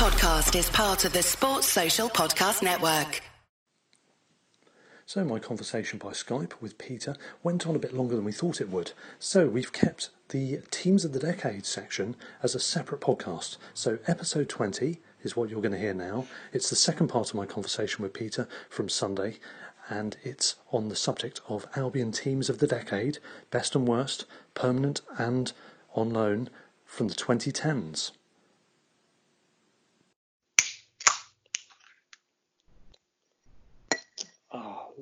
podcast is part of the Sports Social Podcast Network. So, my conversation by Skype with Peter went on a bit longer than we thought it would. So, we've kept the Teams of the Decade section as a separate podcast. So, episode 20 is what you're going to hear now. It's the second part of my conversation with Peter from Sunday, and it's on the subject of Albion Teams of the Decade, best and worst, permanent and on loan from the 2010s.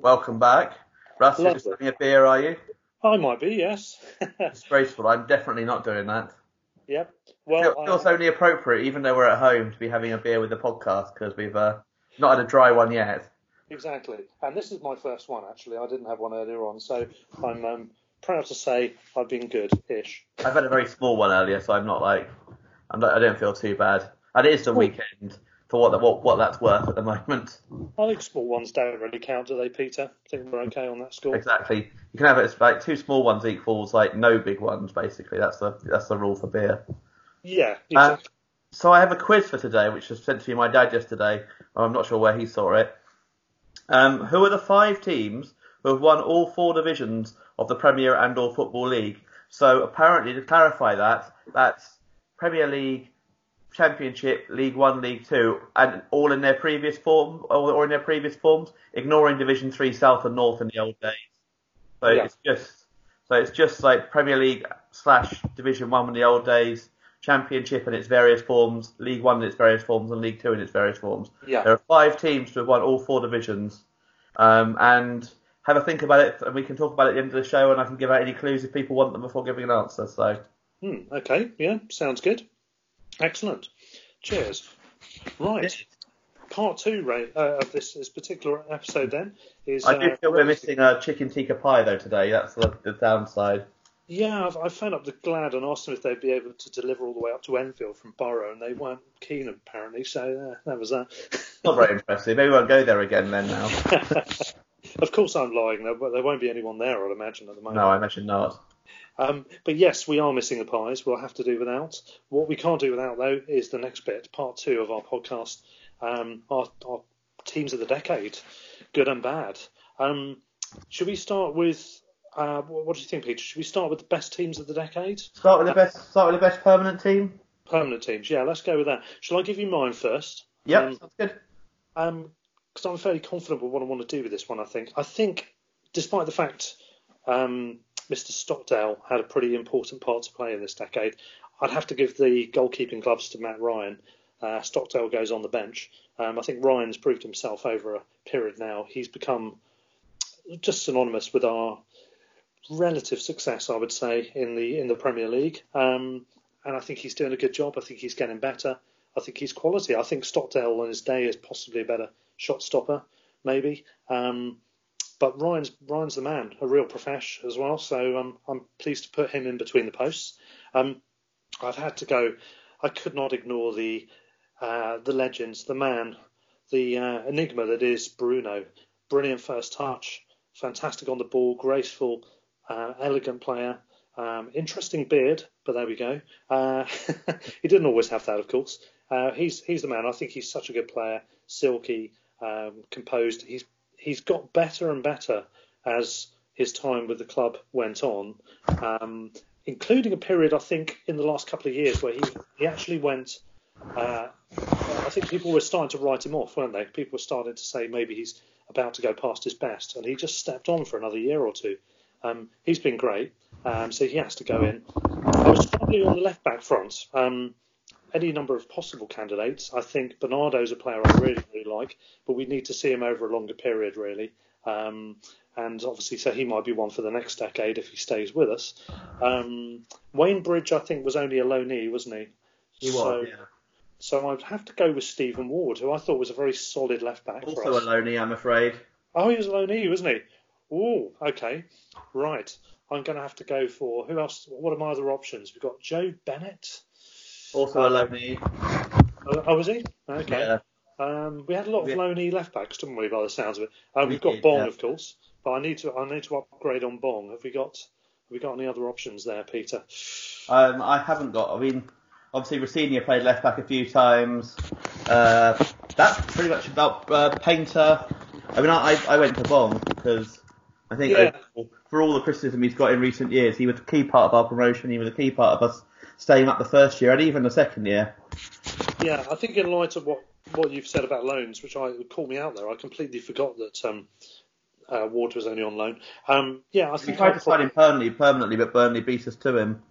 Welcome back. Russ, you're just having a beer, are you? I might be, yes. Disgraceful. I'm definitely not doing that. yep. It Well, feels I, only appropriate, even though we're at home, to be having a beer with the podcast because we've uh, not had a dry one yet. exactly. And this is my first one, actually. I didn't have one earlier on, so I'm um, proud to say I've been good-ish. I've had a very small one earlier, so I'm not like I'm not, I don't feel too bad. And it is the weekend for what what what that's worth at the moment. I think small ones don't really count, do they, Peter? I think we're okay on that score. Exactly. You can have it as like two small ones equals like no big ones. Basically, that's the that's the rule for beer. Yeah, Uh, so I have a quiz for today, which was sent to me by my dad yesterday. I'm not sure where he saw it. Um, who are the five teams who have won all four divisions of the Premier and or Football League? So apparently, to clarify that, that's Premier League, Championship, League One, League Two, and all in their previous form or, or in their previous forms, ignoring Division Three South and North in the old days. So Yeah. it's just so it's just like Premier League slash Division One in the old days, Championship in its various forms, League One in its various forms, and League Two in its various forms. Yeah. There are five teams to have won all four divisions, um, and have a think about it, and we can talk about it at the end of the show, and I can give out any clues if people want them before giving an answer. So Hmm, okay, yeah, sounds good. Excellent. Cheers. Right. Part two Ray, uh, of this, this particular episode then is. I do uh, feel we're missing a chicken tikka pie though today. That's the, the downside. Yeah, I've, I phoned up the Glad and asked them if they'd be able to deliver all the way up to Enfield from Borough, and they weren't keen apparently. So uh, that was that. Not very impressive. Maybe we won't go there again then now. of course, I'm lying. There, but there won't be anyone there, I'd imagine at the moment. No, I imagine not. Um, but yes, we are missing the pies. We'll have to do without. What we can't do without, though, is the next bit, part two of our podcast, um, our, our teams of the decade, good and bad. Um, should we start with? Uh, what, do you think, Peter? Should we start with the best teams of the decade? Start with the best. Start with the best permanent team. Permanent teams, yeah. Let's go with that. Shall I give you mine first? Yeah, Um, sounds good. Um, because I'm fairly confident with what I want to do with this one. I think. I think, despite the fact um, Mr. Stockdale had a pretty important part to play in this decade, I'd have to give the goalkeeping gloves to Matt Ryan. Uh, Stockdale goes on the bench. Um, I think Ryan's proved himself over a period now. He's become just synonymous with our relative success, I would say, in the in the Premier League. Um, and I think he's doing a good job. I think he's getting better. I think he's quality. I think Stockdale on his day is possibly a better shot stopper, maybe. Um, but Ryan's Ryan's the man, a real profesh as well. So um, I'm pleased to put him in between the posts. Um, I've had to go. I could not ignore the uh, the legends, the man, the uh, enigma that is Bruno. Brilliant first touch, fantastic on the ball, graceful, uh, elegant player. Um, interesting beard, but there we go. Uh, he didn't always have that, of course. Uh, he's he's the man. I think he's such a good player, silky, um, composed. He's he's got better and better as his time with the club went on, um, including a period I think in the last couple of years where he he actually went. Uh, I think people were starting to write him off, weren't they? People were starting to say maybe he's about to go past his best, and he just stepped on for another year or two. Um, he's been great, um, so he has to go in. I was struggling on the left back front. Um, any number of possible candidates. I think Bernardo's a player I really, really like, but we need to see him over a longer period, really. Um, and obviously, so he might be one for the next decade if he stays with us. Um, Wayne Bridge, I think, was only a loanee, wasn't he? He was, so, yeah. So I'd have to go with Stephen Ward, who I thought was a very solid left back Also a loanee, I'm afraid. Oh, he was a loanee, wasn't he? Oh, okay, right. I'm going to have to go for who else? What are my other options? We've got Joe Bennett. Also a loanee. Oh, oh was he? Okay. Yeah. Um, we had a lot of loanee left backs, didn't we? By the sounds of it. We we've got did, Bong, yeah. of course, but I need to I need to upgrade on Bong. Have we got have we got any other options there, Peter? Um, I haven't got. I mean, obviously Rosenior played left back a few times. Uh, that's pretty much about uh, Painter. I mean, I, I went to Bong because I think Yeah. overall, for all the criticism he's got in recent years, he was a key part of our promotion. He was a key part of us staying up the first year and even the second year. Yeah, I think in light of what, what you've said about loans, which I called me out there, I completely forgot that um, uh, Ward was only on loan. Um, yeah, I think tried I'd to sign him permanently, permanently, but Burnley beat us to him.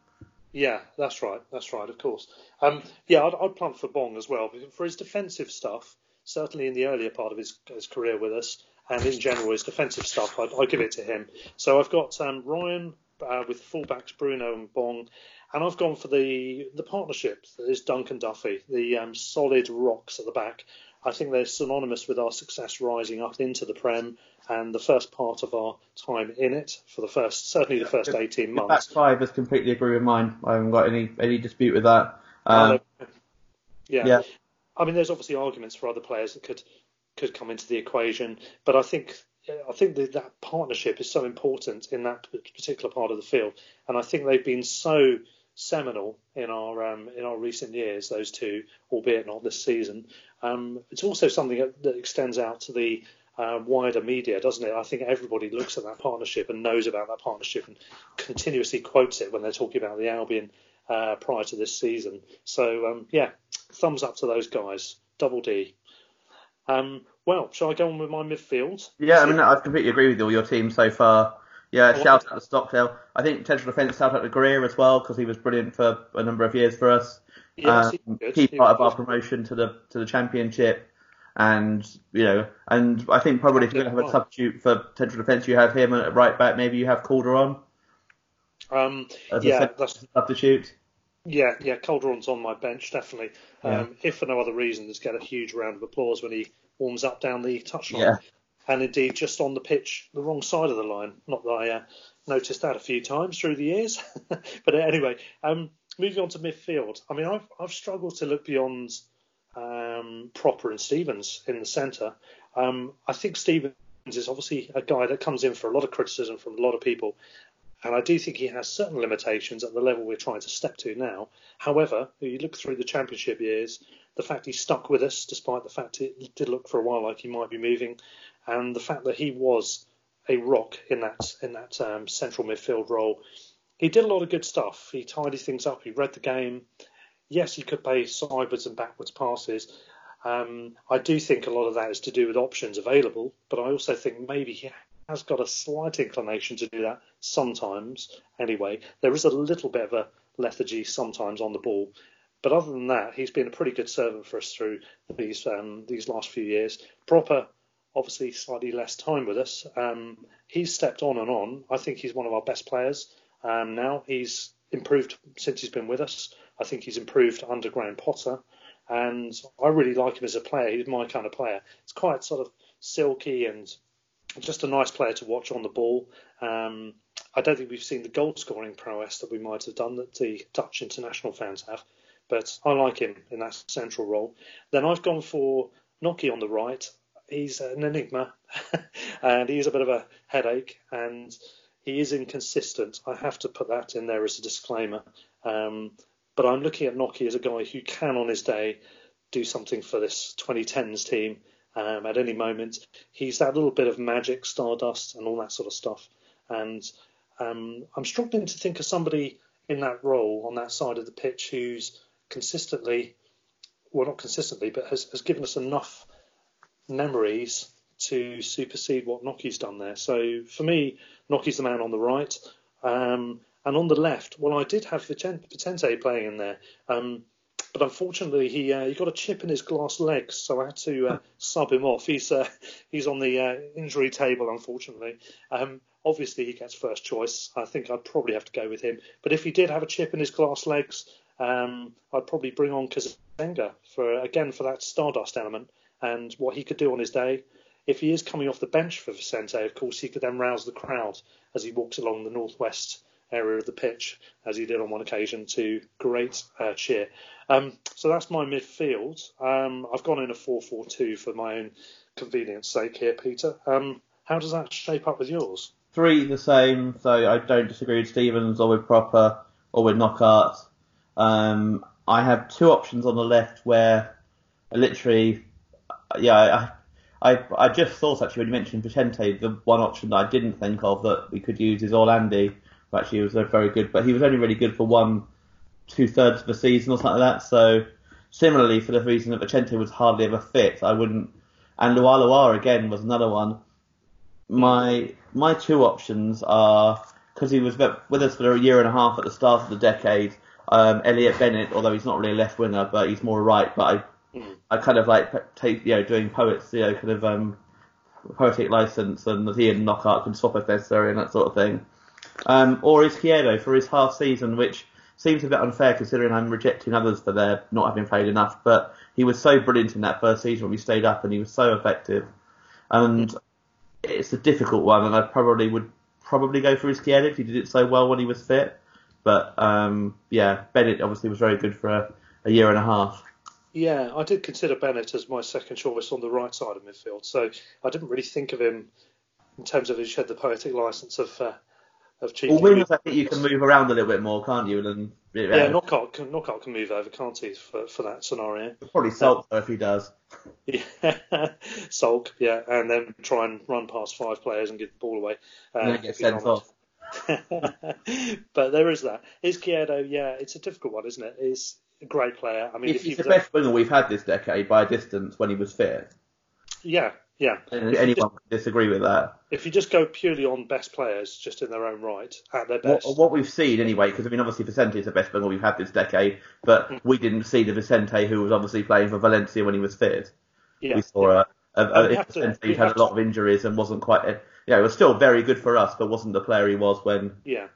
Yeah, that's right. That's right. Of course. Um, yeah, I'd, I'd punt for Bong as well for his defensive stuff. Certainly in the earlier part of his, his career with us, and in general his defensive stuff, I'd, I'd give it to him. So I've got um, Ryan uh, with fullbacks Bruno and Bong, and I've gone for the the partnership that is Dunk and Duffy, the um, solid rocks at the back. I think they're synonymous with our success rising up into the Prem and the first part of our time in it for the first, certainly the first 18 Back months. five is completely agree with mine. I haven't got any any dispute with that. Um, yeah. yeah. I mean, there's obviously arguments for other players that could could come into the equation, but I think I think that that partnership is so important in that particular part of the field, and I think they've been so seminal in our um, in our recent years. Those two, albeit not this season. Um, it's also something that, extends out to the uh, wider media, doesn't it? I think everybody looks at that partnership and knows about that partnership and continuously quotes it when they're talking about the Albion uh, prior to this season. So um, yeah, thumbs up to those guys. Double D. Um, well, shall I go on with my midfield? Yeah, I mean, I completely agree with all your team so far. Yeah, Oh, shout out to Stockdale. I think potential defence shout out to Greer as well because he was brilliant for a number of years for us. Yes, Um, key He part of our promotion to the to the championship, and you know, and I think probably if you're going to have a substitute for central defence, you have him at right back. Maybe you have Calderon Um, as yeah, that's substitute. Yeah, yeah, Calderon's on my bench definitely. Yeah. Um, if for no other reason, just get a huge round of applause when he warms up down the touchline. Yeah. And indeed, just on the pitch, the wrong side of the line. Not that I uh, noticed that a few times through the years, but anyway, um, moving on to midfield. I mean, I've I've struggled to look beyond um, Pröpper and Stephens in the centre. Um, I think Stephens is obviously a guy that comes in for a lot of criticism from a lot of people, and I do think he has certain limitations at the level we're trying to step to now. However, if you look through the championship years, the fact he stuck with us, despite the fact it did look for a while like he might be moving, and the fact that he was a rock in that in that um, central midfield role, he did a lot of good stuff. He tidied things up. He read the game. Yes, he could play sideways and backwards passes. Um, I do think a lot of that is to do with options available, but I also think maybe he has got a slight inclination to do that sometimes. Anyway, there is a little bit of a lethargy sometimes on the ball, but other than that, he's been a pretty good servant for us through these um, these last few years. Pröpper, obviously, slightly less time with us. Um, he's stepped on and on. I think he's one of our best players um, now. He's improved since he's been with us. I think he's improved under Graham Potter, and I really like him as a player. He's my kind of player. It's quite sort of silky and just a nice player to watch on the ball. Um, I don't think we've seen the goal scoring prowess that we might have done that the Dutch international fans have, but I like him in that central role. Then I've gone for Noki on the right. He's an enigma, and he's a bit of a headache, and he is inconsistent. I have to put that in there as a disclaimer. Um, but I'm looking at Noki as a guy who can, on his day, do something for this 2010s team um, at any moment. He's that little bit of magic, stardust, and all that sort of stuff. And um, I'm struggling to think of somebody in that role on that side of the pitch who's consistently, well, not consistently, but has, has given us enough memories to supersede what Noki's done there. So for me, Noki's the man on the right. Um, and on the left, well, I did have Vicente playing in there. Um, but unfortunately, he uh, he got a chip in his glass legs, so I had to uh, sub him off. He's uh, he's on the uh, injury table, unfortunately. Um, obviously, he gets first choice. I think I'd probably have to go with him. But if he did have a chip in his glass legs, um, I'd probably bring on Kazenga for again for that stardust element and what he could do on his day. If he is coming off the bench for Vicente, of course, he could then rouse the crowd as he walks along the northwest area of the pitch, as he did on one occasion, to great uh, cheer. Um, so that's my midfield. Um, I've gone in a 4-4-2 for my own convenience sake here, Peter. Um, how does that shape up with yours? Three the same, so I don't disagree with Stephens or with Pröpper or with Knockaert. Um, I have two options on the left where I literally, yeah, I, I, I just thought actually when you mentioned Vicente, the one option that I didn't think of that we could use is Orlandi, who he was very good, but he was only really good for one, two thirds of the season or something like that. So similarly, for the reason that Vicente was hardly ever fit, I wouldn't. And Lualua again was another one. My my two options are because he was with us for a year and a half at the start of the decade. Um, Elliott Bennett, although he's not really a left winger, but he's more right. But I, mm. I kind of like take you know doing poets, you know, kind of um, poetic license, and he and Knockaert can swap if necessary and that sort of thing. Um, or Izquierdo for his half season, which seems a bit unfair considering I'm rejecting others for their not having played enough. But he was so brilliant in that first season when we stayed up, and he was so effective. And it's a difficult one, and I probably would probably go for Izquierdo if he did it so well when he was fit. But um, yeah, Bennett obviously was very good for a, a, year and a half. Yeah, I did consider Bennett as my second choice on the right side of midfield, so I didn't really think of him in terms of he had the poetic license of uh, of cheeky. Well, wingers, I think you can move around a little bit more, can't you? Than yeah, yeah Knockaert can, Knockaert can move over, can't he, for, for that scenario? Probably sulk though if he does. Yeah, sulk, yeah, and then try and run past five players and give the ball away. Uh, and then get sent off. but there is that. Izquierdo? yeah, it's a difficult one, isn't it? He's a great player. I mean, he's, he's the best winger we've had this decade by a distance when he was fit. Yeah, yeah. anyone just, can disagree with that. If you just go purely on best players, just in their own right, at their best. What, what we've seen anyway, because I mean, obviously Vicente is the best player we've had this decade, but mm. we didn't see the Vicente who was obviously playing for Valencia when he was fit. Yeah. We saw yeah. a, a, a Vicente who had a lot to. of injuries and wasn't quite. Yeah, it was still very good for us, but wasn't the player he was when. Yeah.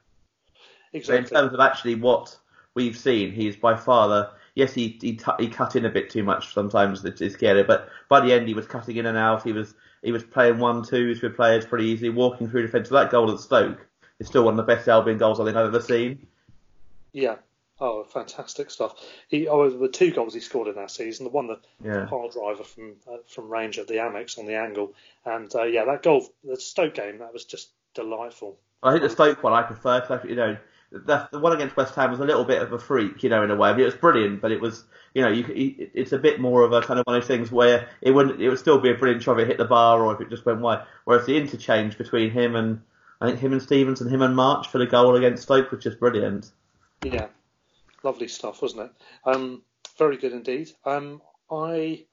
Exactly. in terms of actually what we've seen, he's by far the yes, he he, he cut in a bit too much sometimes. It's scary, but by the end he was cutting in and out. He was he was playing one twos with players pretty easily, walking through defence. So that goal at Stoke is still one of the best Albion goals I think I've ever seen. Yeah. Oh, fantastic stuff! He oh, the two goals he scored in that season. The one the yeah. pile driver from uh, from range at the Amex on the angle, and uh, yeah, that goal, the Stoke game, that was just delightful. I think the Stoke one I prefer because you know the, the one against West Ham was a little bit of a freak, you know, in a way. I mean, it was brilliant, but it was, you know, you, it's a bit more of a kind of one of those things where it wouldn't, it would still be a brilliant shot if it hit the bar or if it just went wide. Whereas the interchange between him and I think him and Stephens and him and March for the goal against Stoke was just brilliant. Yeah, lovely stuff, wasn't it? Um, very good indeed. Um, I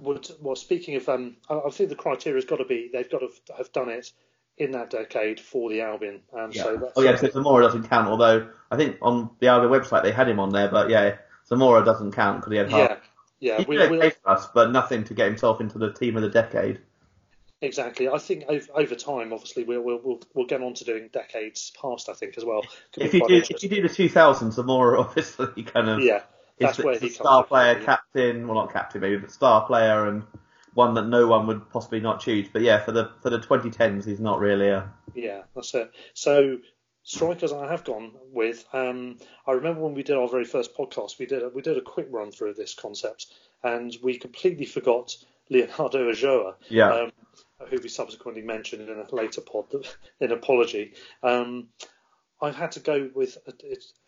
would, well, speaking of, um, I, I think the criteria has got to be they've got to have done it in that decade for the Albion. Um, yeah. So oh yeah, so Zamora doesn't count. Although I think on the Albion website they had him on there, but yeah, Zamora doesn't count because he had half. Yeah, yeah, we, okay for us, but nothing to get himself into the team of the decade. Exactly. I think over, over time, obviously, we'll, we'll we'll get on to doing decades past. I think as well. Could if you do if you do the 2000s, Zamora obviously kind of yeah, that's the, where he star player, captain. Well, not captain, maybe, but star player and one that no one would possibly not choose. But yeah, for the for the 2010s, he's not really a. Yeah, that's it. So strikers I have gone with. Um, I remember when we did our very first podcast, we did a, we did a quick run through this concept, and we completely forgot Leonardo Ulloa. Yeah. Um, who we subsequently mentioned in a later pod in apology. Um, I've had to go with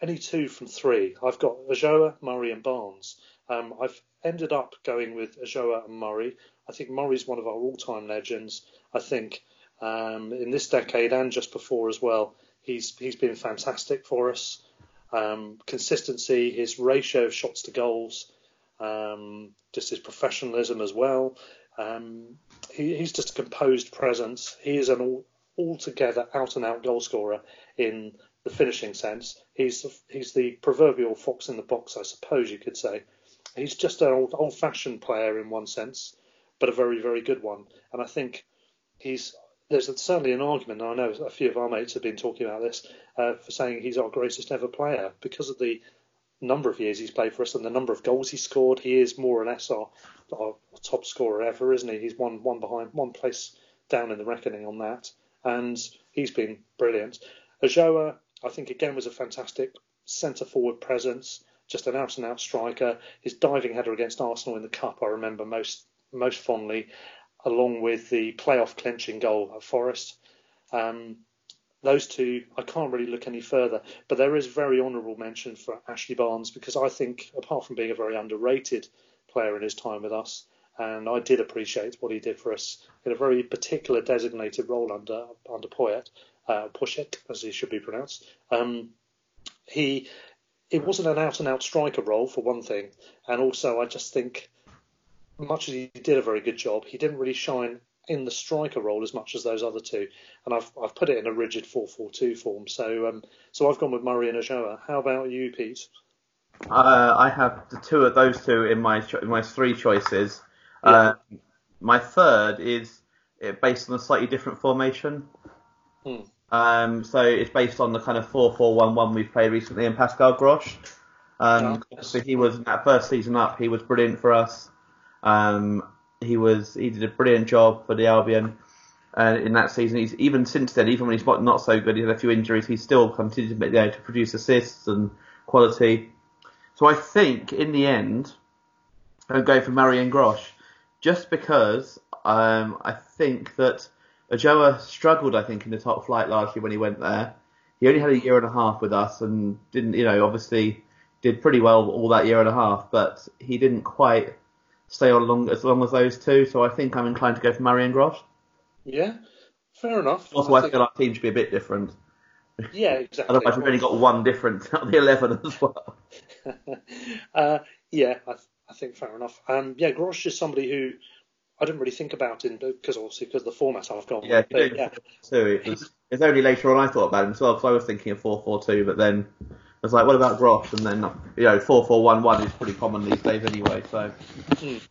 any two from three. I've got Ulloa, Murray, and Barnes. Um, I've ended up going with Ulloa and Murray. I think Murray's one of our all-time legends. I think um, in this decade and just before as well, he's he's been fantastic for us. Um, consistency, his ratio of shots to goals, um, just his professionalism as well. Um, he, he's just a composed presence. He is an all, altogether out-and-out goal scorer in the finishing sense. He's he's the proverbial fox in the box, I suppose you could say. He's just an old, old-fashioned player in one sense but a very, very good one. And I think he's there's certainly an argument. And I know a few of our mates have been talking about this uh, for saying he's our greatest ever player because of the number of years he's played for us and the number of goals he scored. He is more or less our, our top scorer ever, isn't he? He's one one behind, one place down in the reckoning on that, and he's been brilliant. Ulloa, I think again was a fantastic centre forward presence, just an out and out striker. His diving header against Arsenal in the cup, I remember most most fondly, along with the playoff clinching goal at Forest. Um, those two, I can't really look any further. But there is very honourable mention for Ashley Barnes because I think, apart from being a very underrated player in his time with us, and I did appreciate what he did for us in a very particular designated role under under Poyet, uh, Pochette, as he should be pronounced. Um, he it wasn't an out and out striker role for one thing, and also I just think much as he did a very good job, he didn't really shine in the striker role as much as those other two. And I've I've put it in a rigid 4-4-2 form. So um, so I've gone with Murray and Ulloa. How about you, Pete? Uh, I have the two of those two in my in my three choices. Yeah. Uh, my third is uh, based on a slightly different formation. Hmm. Um, so it's based on the kind of 4-4-1-1 we've played recently in Pascal Gross. Um, oh, so he was in that first season up, he was brilliant for us. Um, he was he did a brilliant job for the Albion uh, in that season. He's even since then, even when he's not so good, he had a few injuries. He's still continued to, be able to produce assists and quality. So I think in the end, I'm going for Marion Gross, just because um, I think that Ulloa struggled. I think in the top flight largely when he went there. He only had a year and a half with us and didn't, you know, obviously did pretty well all that year and a half, but he didn't quite stay on long as long as those two. So I think I'm inclined to go for Marion Gross. Yeah, fair enough. Also, I, I think... feel our team should be a bit different. Yeah, exactly. Otherwise, we've only got one different out of the eleven as well. uh, yeah, I, I, think fair enough. Um, yeah, Gross is somebody who I didn't really think about in because obviously because the format I've gone. Yeah, yeah. Too. It was, it's only later on I thought about him as well because I was thinking of four four two, but then was like, what about Gross? And then you know four four one one is pretty common these days anyway. So. Mm.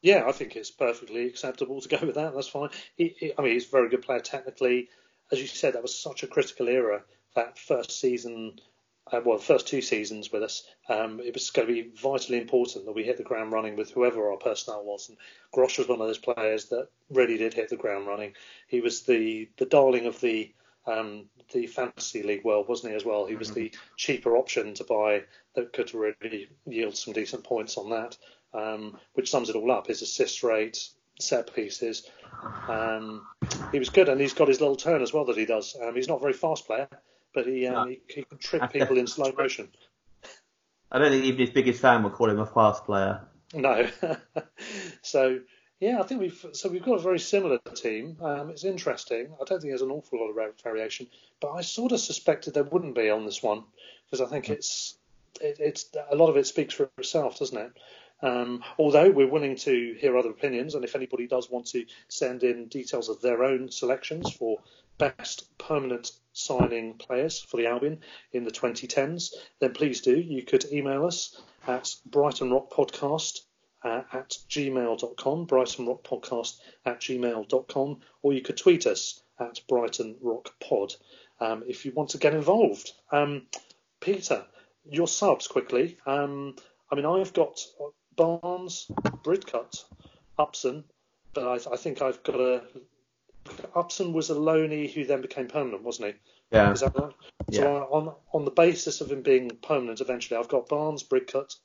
Yeah, I think it's perfectly acceptable to go with that. That's fine. He, he, I mean, he's a very good player technically. As you said, that was such a critical era that first season uh, well, the first two seasons with us, um, it was going to be vitally important that we hit the ground running with whoever our personnel was. And Gross was one of those players that really did hit the ground running. He was the the darling of the um, the fantasy league world, wasn't he? As well, he was the cheaper option to buy that could really yield some decent points on that. Um, which sums it all up: his assist rate, set pieces. Um, he was good, and he's got his little turn as well that he does. Um, he's not a very fast player, but he, um, no. he, he can trick people in slow motion. I don't think even his biggest fan would call him a fast player. No. so yeah, I think we've so we've got a very similar team. Um, it's interesting. I don't think there's an awful lot of variation, but I sort of suspected there wouldn't be on this one because I think it's it, it's a lot of it speaks for itself, doesn't it? Um, although we're willing to hear other opinions, and if anybody does want to send in details of their own selections for best permanent signing players for the Albion in the 2010s, then please do. You could email us at brightonrockpodcast uh, at gmail.com, brightonrockpodcast at gmail.com, or you could tweet us at brightonrockpod um, if you want to get involved. Um, Peter, your subs quickly. Um, I mean, I've got Barnes, Bridcut, Upson, but I, I think I've got a Upson was a loanee who then became permanent, wasn't he? Yeah. Is that right? Yeah. So on on the basis of him being permanent eventually, I've got Barnes, Bridcut,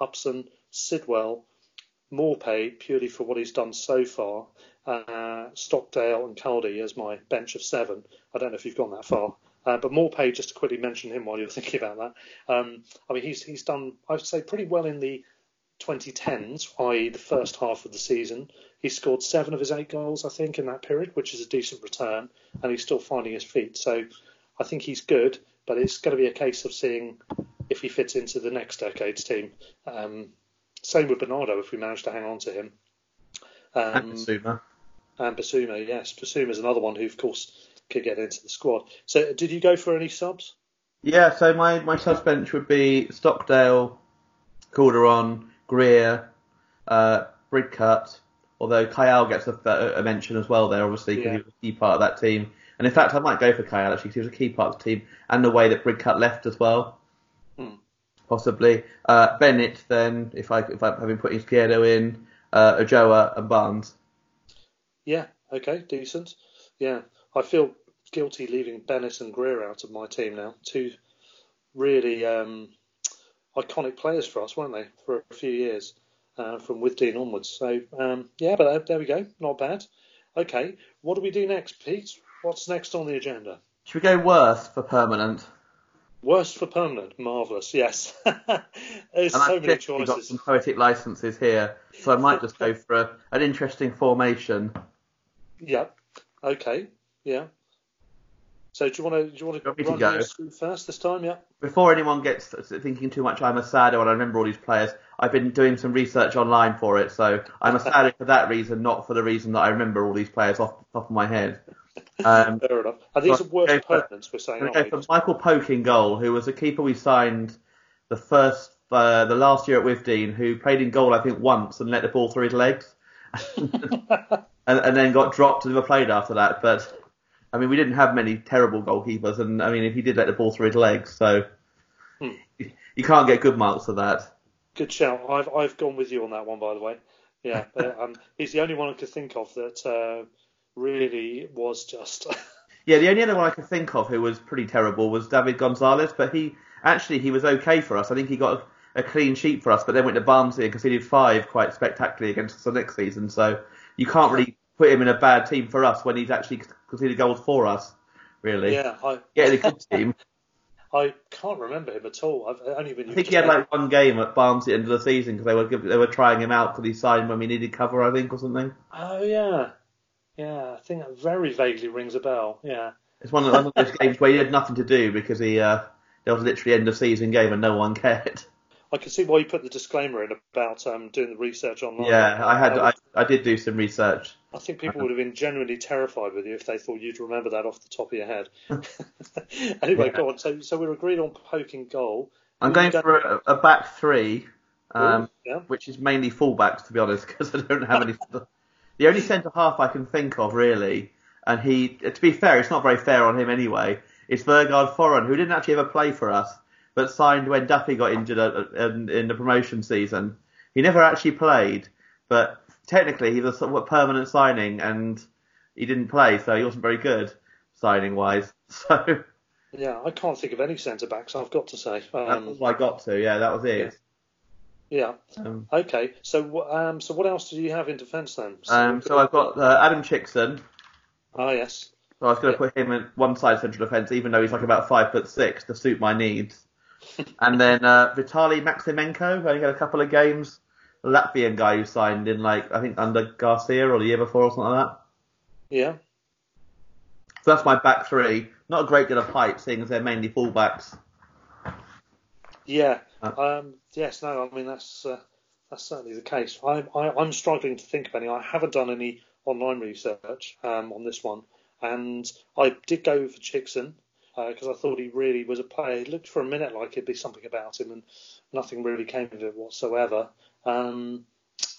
Upson, Sidwell, Maupay purely for what he's done so far, uh, Stockdale and Caldy as my bench of seven. I don't know if you've gone that far. Uh, but Maupay, just to quickly mention him while you're thinking about that. Um, I mean, he's he's done, I'd say, pretty well in the 2010s, i.e., the first half of the season. He scored seven of his eight goals, I think, in that period, which is a decent return, and he's still finding his feet. So I think he's good, but it's going to be a case of seeing if he fits into the next decade's team. Um, same with Bernardo if we manage to hang on to him. Um, and Bissouma. And Bissouma, yes. Is another one who, of course, could get into the squad. So did you go for any subs? Yeah, so my, my subs bench would be Stockdale, Calderon, Greer, uh, Bridcut, although Kayal gets a, a, mention as well there, obviously, because yeah. he was a key part of that team. And in fact, I might go for Kayal actually, because he was a key part of the team, and the way that Bridcut left as well. Possibly. Uh, Bennett, then, if I if I have been putting Izquierdo in, uh, Ulloa and Barnes. Yeah, okay, decent. Yeah, I feel guilty leaving Bennett and Greer out of my team now. Two really um, iconic players for us, weren't they, for a few years, uh, from Withdean onwards. So, um, yeah, but uh, there we go. Not bad. Okay, what do we do next, Pete? What's next on the agenda? Should we go worst for permanent? Worst for permanent, marvellous, yes. There's And so I've many definitely got choices. some poetic licenses here, so I might just go for a, an interesting formation. Yeah. Okay. Yeah. So do you want to do you want to me to run go? first this time? Yeah. Before anyone gets thinking too much, I'm a saddo and I remember all these players. I've been doing some research online for it, so I'm a saddo for that reason, not for the reason that I remember all these players off the top of my head. Um, Fair enough. And these So are worst go for- We're saying. I'm aren't going to we? go for Michael Poke in goal, who was a keeper we signed the first, uh, the last year at Withdean, who played in goal I think once and let the ball through his legs, and, and then got dropped and never played after that. But I mean, we didn't have many terrible goalkeepers, and I mean, if he did let the ball through his legs, so Hmm. you can't get good marks for that. Good shout. I've I've gone with you on that one, by the way. Yeah. but, um, he's the only one I could think of that uh, really was just. Yeah, the only other one I could think of who was pretty terrible was David Gonzalez, but he actually he was okay for us. I think he got a, a clean sheet for us, but then went to Barnsley and conceded five quite spectacularly against us the next season. So you can't really put him in a bad team for us when he's actually conceded goals for us. Really, yeah. I in a good team. I can't remember him at all. I've uh, only been. I think he had like one game at Barnsley at the end of the season because they were they were trying him out because he signed when we needed cover, I think, or something. Oh yeah. Yeah, I think that very vaguely rings a bell. Yeah. It's one of, one of those games where he had nothing to do because he uh, there was literally end of season game and no one cared. I can see why you put the disclaimer in about um, doing the research online. Yeah, I had I, I did do some research. I think people would have been genuinely terrified with you if they thought you'd remember that off the top of your head. anyway, Yeah. go on. So, so we're agreed on poking goal. I'm going for a, a back three, um, Ooh, yeah. which is mainly fullbacks to be honest, because I don't have any. The only centre half I can think of really, and he, to be fair, it's not very fair on him anyway. Is Vegard Forren, who didn't actually ever play for us, but signed when Duffy got injured in, in the promotion season. He never actually played, but technically he was a permanent signing, and he didn't play, so he wasn't very good signing wise. So Yeah, I can't think of any centre backs. I've got to say. that's Um, all I got to. Yeah, that was it. yeah. Um, Okay. So, um, so what else do you have in defence then? Um, so I've got uh, Adam Chicksen. Ah, yes. So I was going to Yeah. put him in one side central defence, even though he's like about five foot six to suit my needs. and then uh, Vitali Maksimenko, who only had a couple of games. The Latvian guy who signed in like I think under Garcia or the year before or something like that. Yeah. So that's my back three. Not a great deal of height, seeing as they're mainly fullbacks. Yeah. Uh. Um, yes. No. I mean that's uh, that's certainly the case. I, I, I'm struggling to think of any. I haven't done any online research um, on this one, and I did go for Chicksen because I thought he really was a player. It looked for a minute like it'd be something about him, and nothing really came of it whatsoever. Um,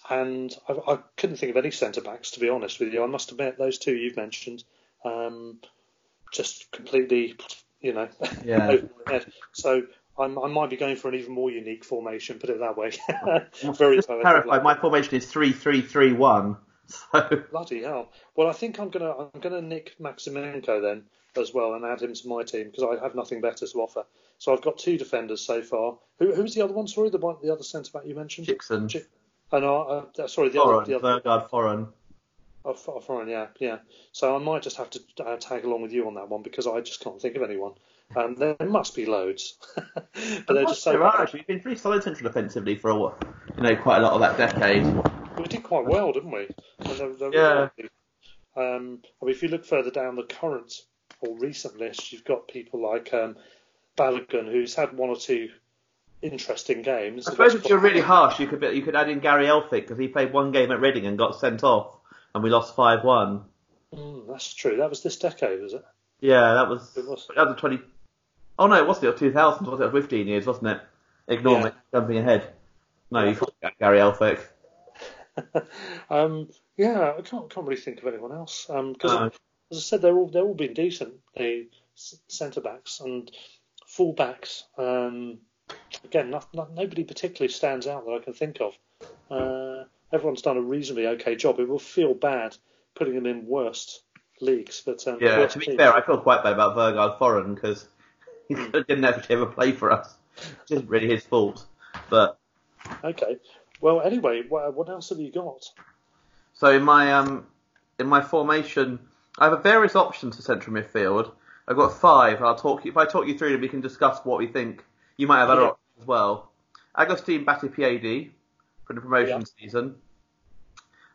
and I, I couldn't think of any centre backs to be honest with you. I must admit those two you've mentioned, um, just completely, you know, Yeah. over my head. So I'm, I might be going for an even more unique formation. Put it that way. Very Just to poetic, clarify, like- my formation is three three three one. So Bloody hell! Well, I think I'm gonna I'm gonna nick Maksimenko then as well and add him to my team because I have nothing better to offer. So I've got two defenders so far. Who, who's the other one? Sorry, the one the other centre back you mentioned. Chicksen, Chi- Oh no, uh, sorry, the other, Forren, the other. Vegard Forren. Oh, f- oh, yeah, yeah. So I might just have to uh, tag along with you on that one because I just can't think of anyone. Um, there must be loads, but they're just so. There are actually. We've been pretty solid central defensively for a while. You know, quite a lot of that decade. We did quite well, didn't we? And they're- they're Yeah. really- Um, I mean, if you look further down the current or recent list, you've got people like um, Balogun, who's had one or two interesting games. I suppose if you're really harsh, you could you could add in Gary Elphick because he played one game at Reading and got sent off, and we lost five one. Mm, that's true. That was this decade, was it? Yeah, that was It was. that was the twenty. Oh no, it was 2000s. Was it? It was 15 years, wasn't it? Ignore Yeah. me, jumping ahead. No, you can't get Gary Elphick. um, yeah, I can't, can't really think of anyone else because, No. as I said, they're all they're all been decent. The centre backs and full backs. Um, again, not, not, nobody particularly stands out that I can think of. Uh, everyone's done a reasonably okay job. It will feel bad putting them in worst leagues, but um, Yeah, to be teams. fair, I feel quite bad about Vegard Forren because he didn't ever play for us. It isn't really his fault. But Okay. Well, anyway, what, what else have you got? so in my um in my formation, I have various options for central midfield. I've got five. I'll talk if I talk you through them, we can discuss what we think. You might have other Yeah. options as well. Agustin Battipiedi for the promotion Yeah. season.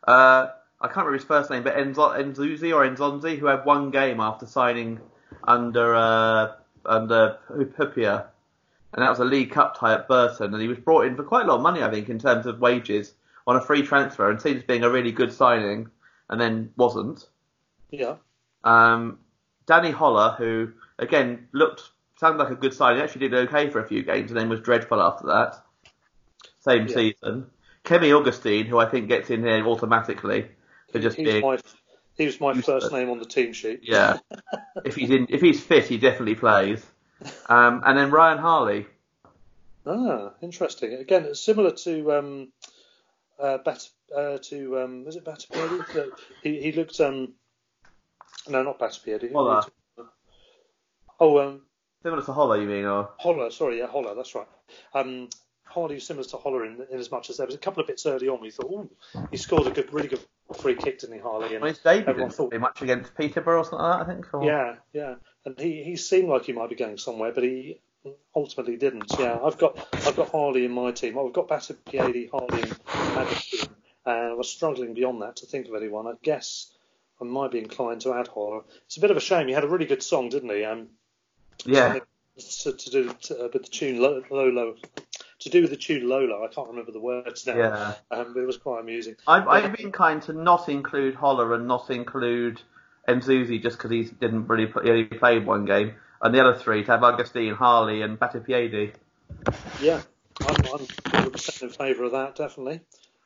Uh, I can't remember his first name, but Enzo, Enzuzi or Enzonzi, who had one game after signing under uh, under Hyypiä, and that was a League Cup tie at Burton, and he was brought in for quite a lot of money, I think, in terms of wages on a free transfer, and seems being a really good signing, and then wasn't. Yeah. Um, Danny Holla, who again looked sounded like a good signing, actually did okay for a few games, and then was dreadful after that. Same Yeah. season. Kemy Agustien, who I think gets in here automatically for just He was being my he was my first name on the team sheet. yeah. if he's in, if he's fit, he definitely plays. Um, and then Ryan Harley. Ah, interesting. Again, it's similar to um, uh, Bat, uh, to um, was it Battipiedi? He he looked um, no, not Battipiedi. Holla. Oh, um, Similar to Holla, you mean, or Holla. Sorry, yeah, Holla. That's right. Um, Harley similar to Holla in, in as much as there was a couple of bits early on. We thought, oh, he scored a good, really good free kick, didn't he, Harley? And well, his debut thought, play much against Peterborough or something like that, I think. Or... Yeah, yeah. And he, he seemed like he might be going somewhere, but he ultimately didn't. Yeah, I've got I've got Harley in my team. I've got Battipiedi, Harley, and Agustin. And I was struggling beyond that to think of anyone. I guess I might be inclined to add Holla. It's a bit of a shame. He had a really good song, didn't he? Um, Yeah. to, to do to, uh, with the tune Lo- Lolo. To do with the tune Lola, I can't remember the words now. Yeah. Um, but it was quite amusing. I've, I've been kind to not include Holla and not include Nzuzi just because he didn't really play, he only played one game, and the other three to have Agustien, Harley, and Battipiedi. Yeah, I'm, I'm 100% in favour of that, definitely.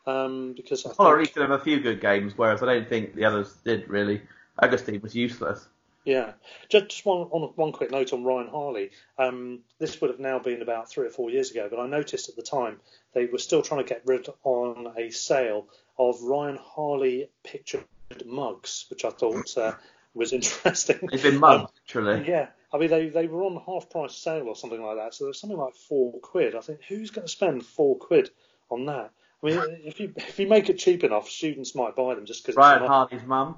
Um, because I Holla think, of them a few good games, whereas I don't think the others did really. Agustien was useless. Yeah, just, just one on one quick note on Ryan Harley. Um, this would have now been about three or four years ago, but I noticed at the time they were still trying to get rid on a sale of Ryan Harley pictured mugs, which I thought uh, was interesting. He's been mugged, literally. Yeah, I mean they they were on half price sale or something like that, so there was something like four quid. I think who's going to spend four quid on that? I mean, if you if you make it cheap enough, students might buy them just because Ryan Harley's mum.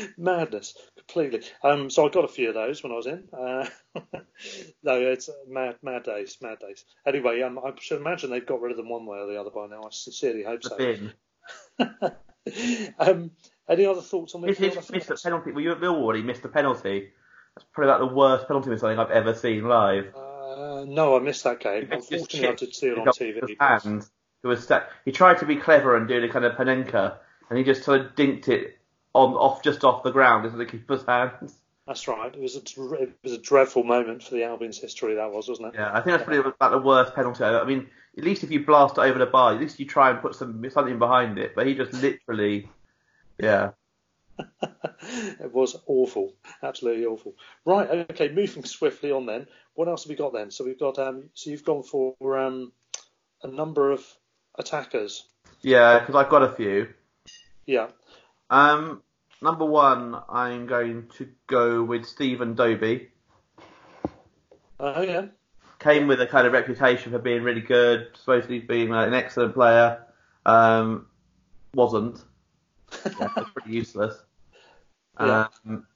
madness completely. Um, so I got a few of those when I was in. Uh, no, it's mad, mad days, mad days. Anyway, um, I should imagine they've got rid of them one way or the other by now. I sincerely hope so. um, any other thoughts on His, midfield? I missed that's- penalty. Were you at Millwall? He missed the penalty. That's probably about the worst penalty miss I think I've ever seen live. Uh, no, I missed that game. Unfortunately, I did see it on TV. hand, who was he tried to be clever and do the kind of Panenka, and he just sort of dinked it on off just off the ground into the keeper's hands. That's right. It was a it was a dreadful moment for the Albion's history. That was, wasn't it? Yeah, I think that's probably about the worst penalty. I mean, at least if you blast it over the bar, at least you try and put some something behind it. But he just literally, yeah. it was awful, absolutely awful. Right, okay, moving swiftly on then. What else have we got then? So we've got um, so you've gone for um, a number of attackers. Yeah, because I've got a few. Yeah, Um, number one, I'm going to go with Stephen Dobbie. oh yeah, Came with a kind of reputation for being really good, supposedly being uh, an excellent player. Um, wasn't. Yeah, was pretty useless. Yeah. Um,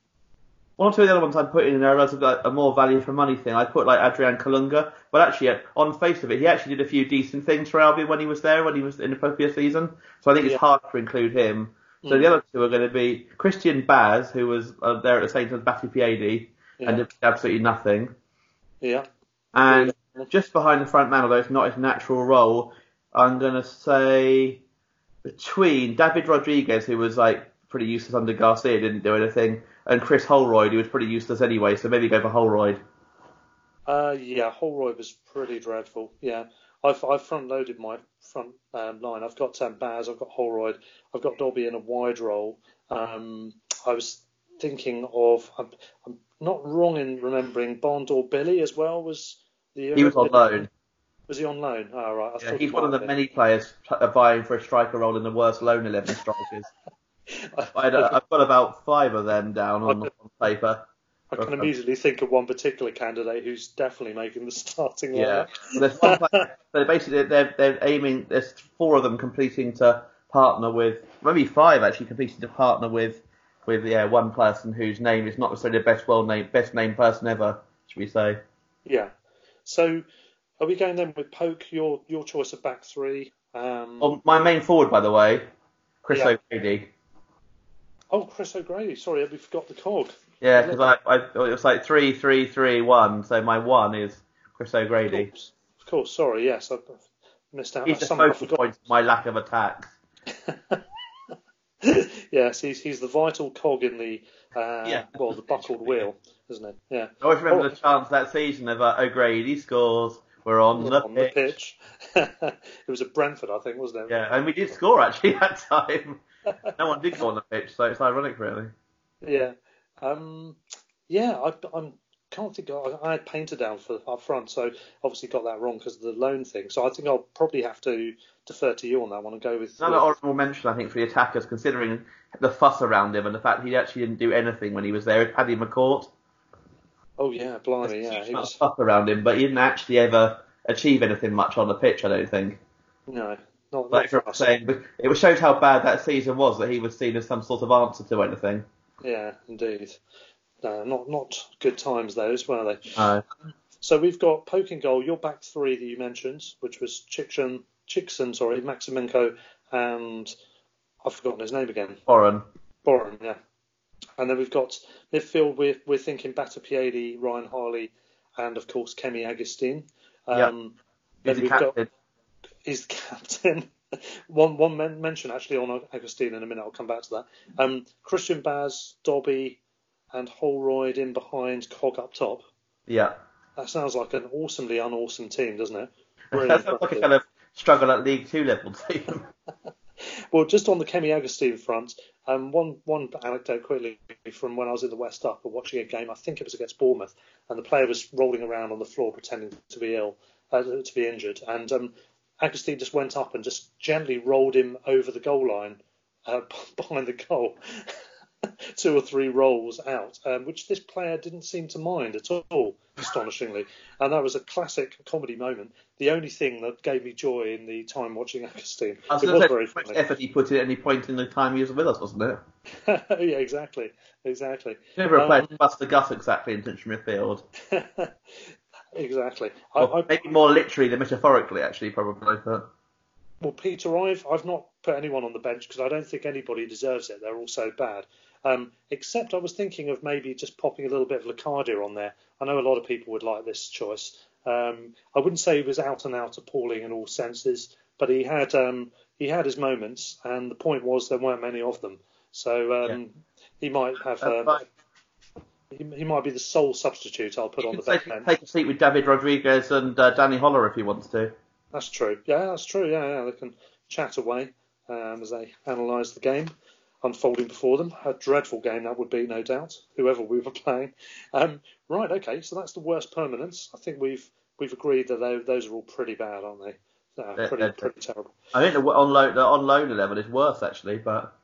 one or two of the other ones I put in there as a, a more value for money thing. I put like Adrian Colunga, but actually, uh, on face of it, he actually did a few decent things for Albion when he was there, when he was in the previous season. So I think it's hard to include him. So Mm. the other two are going to be Christian Baz, who was uh, there at the same time as Battipiedi, and did absolutely nothing. yeah, And just behind the front man, although it's not his natural role, I'm going to say between David Rodriguez, who was like pretty useless under Garcia, didn't do anything, and Chris Holroyd, who was pretty useless anyway. So maybe go for Holroyd. uh, yeah. Holroyd was pretty dreadful. Yeah, I've I've front loaded my front um, line. I've got um, Baz, I've got Holroyd, I've got Dobbie in a wide role. Um, I was thinking of I'm, I'm not wrong in remembering Bond or Billy as well was the He was on loan. Was he on loan? Oh, right. I Yeah, he's one of the have many players uh, vying for a striker role in the worst loan 11 strikers. I had, I've got about five of them down on, on paper. I can immediately think of one particular candidate who's definitely making the starting Yeah. lineup. Well, there's one player, so basically they're, they're aiming, there's four of them completing to partner with, maybe five actually completing to partner with with yeah one person whose name is not necessarily the best well named best named person ever, should we say? Yeah. So are we going then with Poke? Your your choice of back three. Um, Oh, my main forward, by the way, Chris Yeah. O'Grady. oh, Chris O'Grady. Sorry, we forgot the cog. Yeah, because I, I it was like three three three one, so my one is Chris O'Grady. Oops. Of course. Sorry. Yes, I've missed out. He's the focal point of my lack of attack. yes, he's he's the vital cog in the uh, Yeah. well the buckled wheel, isn't it? Yeah. I always remember Oh. the chance that season of uh, O'Grady scores. We're on the on pitch. the pitch. it was at Brentford, I think, wasn't it? Yeah, and we did score actually that time. no one did go on the pitch, so it's ironic, really. Yeah. Um, yeah, I I'm, can't think. I, I had Paynter down for up front, so obviously got that wrong because of the loan thing. So I think I'll probably have to defer to you on that one and go with. Another honourable mention, I think, for the attackers, considering the fuss around him and the fact he actually didn't do anything when he was there, Paddy McCourt. oh yeah, blimey, yeah, he was fuss around him, but he didn't actually ever achieve anything much on the pitch, I don't think. no, not, I'm saying, but it showed how bad that season was that he was seen as some sort of answer to anything. Yeah, indeed. No, not not good times those, were they? No. So we've got Poke in goal, your back three that you mentioned, which was Chicksen, Chicksen, sorry, Maksimenko, and I've forgotten his name again. Forren. Forren, yeah. And then we've got midfield. We're we're thinking Battipiedi, Ryan Harley, and of course Kemy Agustien. Um, He's then the we've got captain. he's the captain. one one men- mention actually on Agustien in a minute. I'll come back to that. Um, Christian Baz, Dobbie, and Holroyd in behind. Cog up top. Yeah. That sounds like an awesomely unawesome team, doesn't it? That Really sounds like a kind of struggle at League Two level team. Well, just on the Kemy Agustien front, um, one one anecdote quickly from when I was in the West Up and watching a game. I think it was against Bournemouth, and the player was rolling around on the floor pretending to be ill, uh, to be injured, and um, Agustien just went up and just gently rolled him over the goal line uh, behind the goal. Two or three rolls out, um, which this player didn't seem to mind at all, astonishingly. And that was a classic comedy moment. The only thing that gave me joy in the time watching Agustien. Was It was say, very funny. effort he put in at any point in the time he was with us, wasn't it? yeah, exactly, exactly, Never a player Um, to bust the gut exactly in central midfield. Exactly. I, I, maybe more literally than metaphorically, actually, probably. But well, Peter, I've I've not put anyone on the bench because I don't think anybody deserves it. They're all so bad. Um, except I was thinking of maybe just popping a little bit of Lacardia on there. I know a lot of people would like this choice. Um, I wouldn't say he was out and out appalling in all senses, but he had um, he had his moments, and the point was there weren't many of them. So um, he might have. Uh. He, he might be the sole substitute I'll put on the take, bench. take a seat with David Rodriguez and uh, Danny Holla if he wants to. That's true. Yeah, that's true. Yeah, yeah. They can chat away um, as they analyse the game unfolding before them. A dreadful game that would be, no doubt, whoever we were playing. Um, right. Okay. So that's the worst permanence. I think we've we've agreed that they, those are all pretty bad, aren't they? Uh, They're- pretty they're- pretty terrible. I think the on loan the on loan level is worse actually, but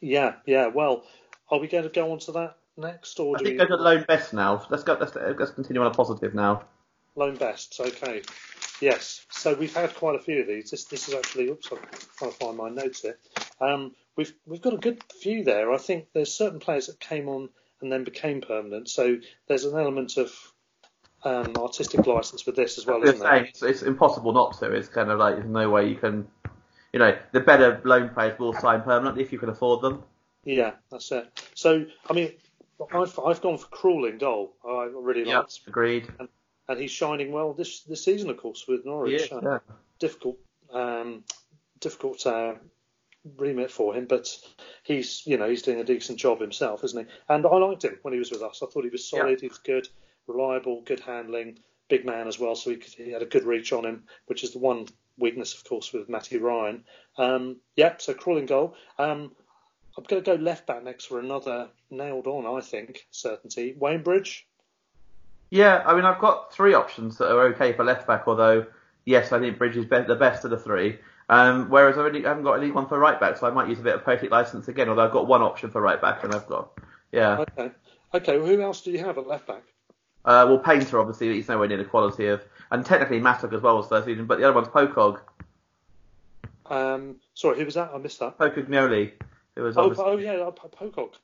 Yeah. Yeah. Well, are we going to go on to that next, or I do think we go to loan best now. Let's go. Let's, let's continue on a positive now. loan best? Okay. Yes. So we've had quite a few of these. This this is actually. Oops. I'm trying to find my notes here. Um, we've we've got a good few there. I think there's certain players that came on and then became permanent. So there's an element of um, artistic license with this as well, isn't saying there? it's, it's impossible not to. It's kind of like there's no way you can. You know, the better loan players will sign permanently if you can afford them. Yeah, that's it. So I mean, I've I've gone for Krul in goal. I really Yeah, liked, agreed. and he's shining well this this season, of course, with Norwich. Yeah, Uh, yeah. difficult, um, difficult uh, remit for him, but he's you know he's doing a decent job himself, isn't he? And I liked him when he was with us. I thought he was solid. He was good, reliable, good handling, big man as well. So he, could, he had a good reach on him, which is the one weakness, of course, with Matty Ryan. Um, yeah, so Krul in goal. Um, I'm going to go left back next for another nailed on, I think, certainty. Wayne Bridge. Yeah, I mean, I've got three options that are okay for left back, although, yes, I think Bridge is be- the best of the three. Um, whereas I really haven't got any one for right back, so I might use a bit of poetic license again, although I've got one option for right back, and I've got, yeah. Okay. Okay, well, who else do you have at left back? Uh, well, Paynter, obviously, he's nowhere near the quality of, and technically Mattock as well was first season, but the other one's Pokog, Um, sorry, who was that? I missed that. Pocognoli. Was Oh, oh yeah, oh, Po- Pocock.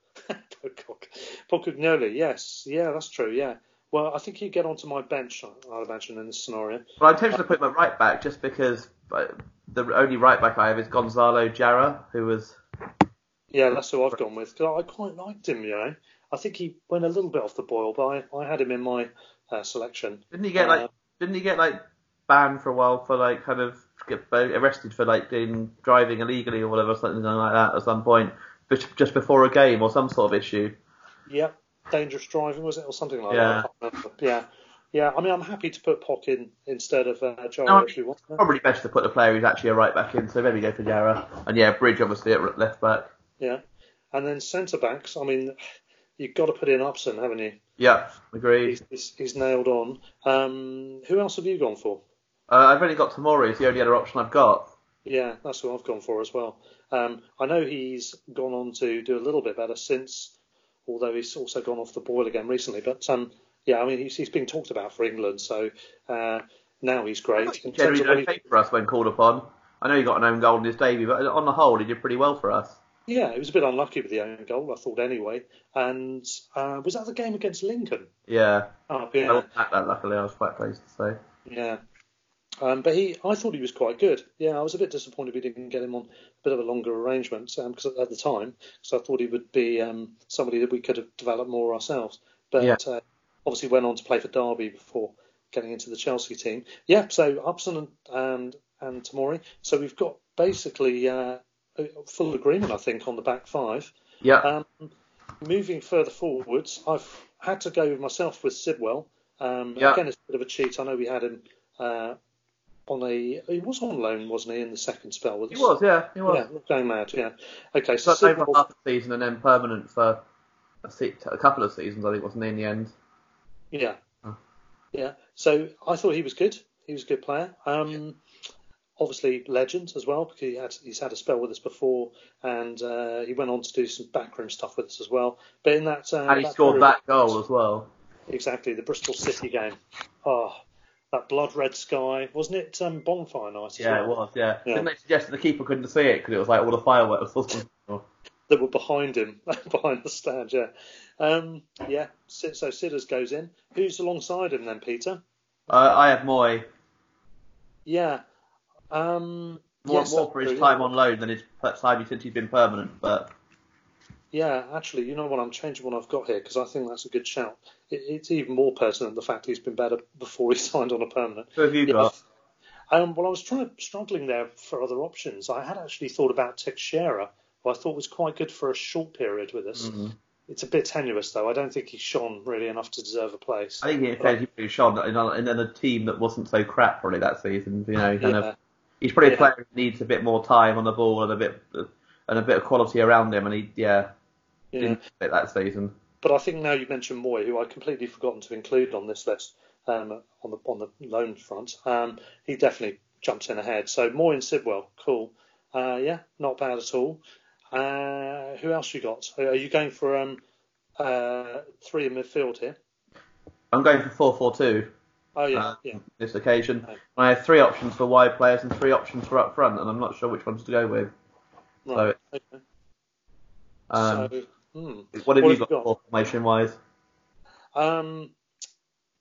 Pocock. Pocognoli, yes. Yeah, that's true, yeah. Well, I think he'd get onto my bench, I'd imagine, in this scenario. well, I'm tempted to put my right back just because the only right back I have is Gonzalo Jara, who was Yeah, that's who I've gone with. 'cause I quite liked him, you know. I think he went a little bit off the boil, but I, I had him in my uh, selection. didn't he get like Uh, didn't he get like banned for a while for like kind of get arrested for like doing driving illegally or whatever something like that at some point just just before a game or some sort of issue. Yeah, dangerous driving was it, or something like Yeah. that? I can't remember. Yeah, yeah. I mean, I'm happy to put Pock in instead of uh, Jara No, if you want. Probably best to put the player who's actually a right back in, so maybe go for Jara. And yeah, Bridge obviously at left back. Yeah, and then centre backs. I mean, you've got to put in Upson, haven't you? Yeah, agreed. He's, he's, he's nailed on. Um, who else have you gone for? Uh, I've only got Tomori, it's the only other option I've got. Yeah, that's what I've gone for as well. Um, I know he's gone on to do a little bit better since, although he's also gone off the boil again recently. But um, yeah, I mean, he's, he's been talked about for England, so uh, now he's great. In terms Generally of did he- okay for us when called upon. I know he got an own goal in his debut, but on the whole, he did pretty well for us. yeah, he was a bit unlucky with the own goal, I thought anyway. And uh, was that the game against Lincoln? Yeah. Oh, I yeah, wasn't at that, luckily, I was quite pleased to say. yeah. Um, but he, I thought he was quite good. Yeah, I was a bit disappointed we didn't get him on a bit of a longer arrangement because at the time, because I thought he would be um, somebody that we could have developed more ourselves. But Yeah. uh, obviously went on to play for Derby before getting into the Chelsea team. Yeah, so Upson and and, and Tomori. So we've got basically uh, full agreement, I think, on the back five. Yeah. Um, moving further forwards, I've had to go with myself with Sidwell. Um, Yeah. Again, it's a bit of a cheat. I know we had him uh, on a. He was on loan, wasn't he, in the second spell with he was, yeah, he was. Yeah, going mad. Yeah. Okay, so So over half a season and then permanent for a, se- a couple of seasons, I think, wasn't he, in the end? yeah, Oh. yeah. So I thought he was good. He was a good player. Um, Obviously, legend as well because he had he's had a spell with us before, and uh, he went on to do some backroom stuff with us as well. But in that, uh, And he that scored that goal as well. Exactly, the Bristol City game. Oh, that blood red sky, wasn't it? Um, bonfire night as Yeah, well. it was, yeah. Yeah. Didn't they suggest that the keeper couldn't see it because it was like all the fireworks? That were behind him, behind the stand. Yeah, um, yeah. Sid- So Sidders goes in. Who's alongside him then, Peter? Uh, I have Mooy. Yeah. Um, More, yes, more for his time on loan than his time since he's been permanent, but Yeah, actually, you know what? I'm changing what I've got here because I think that's a good shout. It, it's even more pertinent the fact he's been better before he signed on a permanent. who have you Yeah. got? Um, well, I was trying struggling there for other options. I had actually thought about Teixeira, who I thought was quite good for a short period with us. Mhm. It's a bit tenuous though. I don't think he's shone really enough to deserve a place. I think he fairly pretty shone in, a- in a team that wasn't so crap probably that season. You know, kind Yeah. of, he's probably Yeah. a player who needs a bit more time on the ball and a bit and a bit of quality around him, and he yeah Yeah. didn't fit that season. But I think now you mentioned Mooy, who I'd completely forgotten to include on this list um, on the on the loan front. Um, he definitely jumps in ahead. So Mooy and Sidwell, cool. Uh, yeah, not bad at all. Uh, who else you got? Are you going for um, uh, three in midfield here? I'm going for four four two. Oh yeah, Uh, yeah. This occasion, Right. I have three options for wide players and three options for up front, and I'm not sure which ones to go with. Right. Okay. Um, so, hmm. what have what you have got, got? formation wise? Um,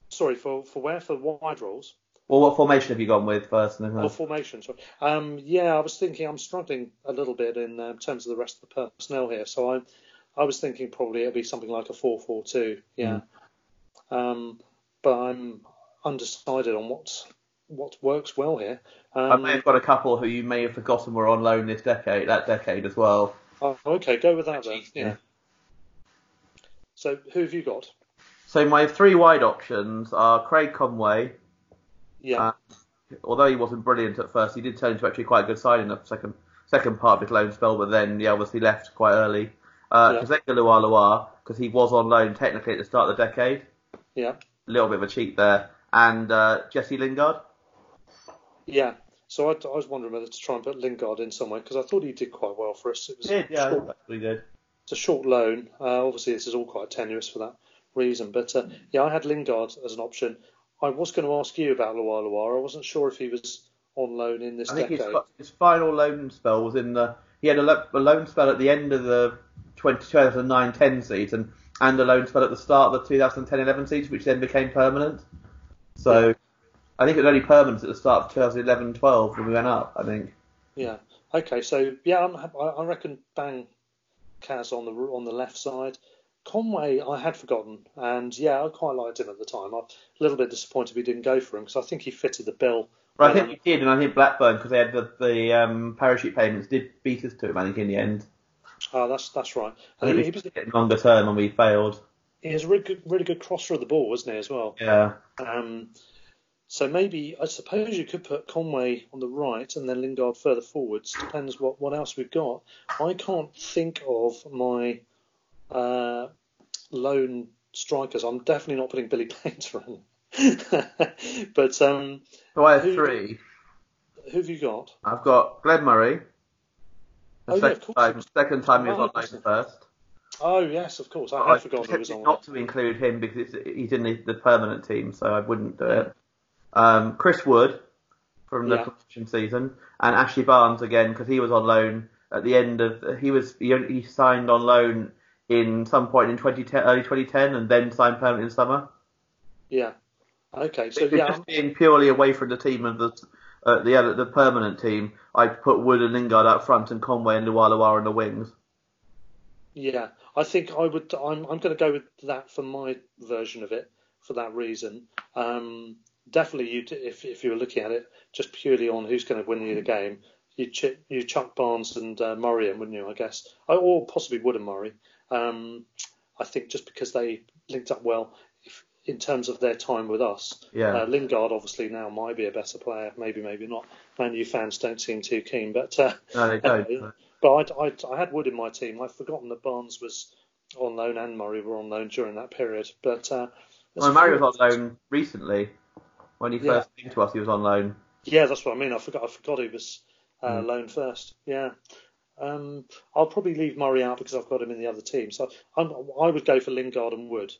sorry for for where for wide roles Well, what formation have you gone with first? And then, or formation. Sorry. Um, yeah, I was thinking I'm struggling a little bit in uh, terms of the rest of the personnel here. So I I was thinking probably it'll be something like a four four two. Yeah. Um, but I'm undecided on what what works well here. I Um, may have got a couple who you may have forgotten were on loan this decade, that decade as well. oh, okay, go with that then. Yeah. Yeah. So who have you got? So my three wide options are Craig Conway. Yeah. Uh, although he wasn't brilliant at first, he did turn into actually quite a good side in the second second part of his loan spell, but then he obviously left quite early. Uh, Yeah. Lualua, because he was on loan technically at the start of the decade. yeah. A little bit of a cheat there. And uh, Jesse Lingard. Yeah. So I, I was wondering whether to try and put Lingard in somewhere because I thought he did quite well for us. It was yeah, that's pretty good. It's a short loan. Uh, obviously, this is all quite tenuous for that reason. But uh, yeah, I had Lingard as an option. I was going to ask you about Luar Luar. I wasn't sure if he was on loan in this I think his, decade. his final loan spell was in the he had a, a loan spell at the end of the 2009-10 season and a loan spell at the start of the 2010-11 season, which then became permanent. So I think it was only permanent at the start of 2011-12 when we went up. I think. Yeah. Okay. So yeah, I'm, I I reckon bang Kaz on the on the left side. Conway, I had forgotten, and yeah, I quite liked him at the time. I'm a little bit disappointed we didn't go for him because I think he fitted the bill. Well, I think we did, and I think Blackburn because they had the, the um, parachute payments did beat us to it. I think in the end. Oh, that's that's right. I And think he, he was was getting longer term and we failed. he was a really good, really good crosser of the ball, wasn't he as well? Yeah. Um, so maybe I suppose you could put Conway on the right and then Lingard further forwards. Depends what, what else we've got. I can't think of my uh, lone strikers. I'm definitely not putting Billy Paynter in. but um, I have Who- three. who have you got? I've got Glenn Murray. The Oh, yeah, second, of course. time, second time he was Oh, on loan first. Oh yes, of course. I had forgotten he was on. not to include him because he's in the, the permanent team, so I wouldn't do it. Um, Chris Wood from the Yeah. promotion season, and Ashley Barnes again because he was on loan at the end of he was he, he signed on loan in some point in 2010, early 2010, and then signed permanent in summer. Yeah. Okay. So yeah, just being purely away from the team of the uh, the the permanent team, I'd put Wood and Lingard up front and Conway and Lualua on the wings. Yeah, I think I would. I'm I'm going to go with that for my version of it for that reason. Um, definitely, you if if you were looking at it just purely on who's going to win you the game, you ch- you chuck Barnes and uh, Murray in, wouldn't you? I guess, or possibly Wood and Murray. Um, I think just because they linked up well if, in terms of their time with us. Yeah. Uh, Lingard obviously now might be a better player, maybe maybe not. Man U fans don't seem too keen, but. Uh, No, they don't. but I, I, I had Wood in my team. I've forgotten that Barnes was on loan and Murray were on loan during that period. But uh, well, Murray was on loan recently. When he Yeah. first came to us, he was on loan. yeah, that's what I mean. I forgot. I forgot he was uh, Hmm. loan first. Yeah. Um, I'll probably leave Murray out because I've got him in the other team. So I'm, I would go for Lingard and Wood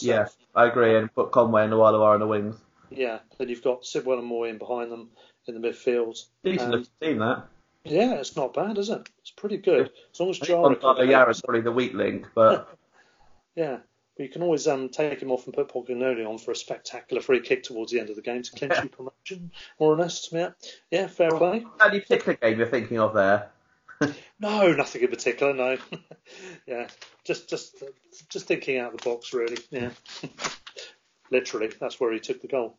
Yeah, myself. I agree, and put Conway and Lualua on the wings. Yeah. Then you've got Sidwell and Mooy in behind them in the midfield. Decent Um, looking team, that. yeah, it's not bad, is it? It's pretty good. As long as Jara. Gonzalo Jara's probably the weak link, but Yeah, but you can always um, take him off and put Pocognoli on for a spectacular free kick towards the end of the game to clinch you promotion, more or less. Yeah, yeah, fair play. any particular game you're thinking of there? No, nothing in particular. No, yeah, just just just thinking out of the box, really. Yeah, literally, that's where he took the goal.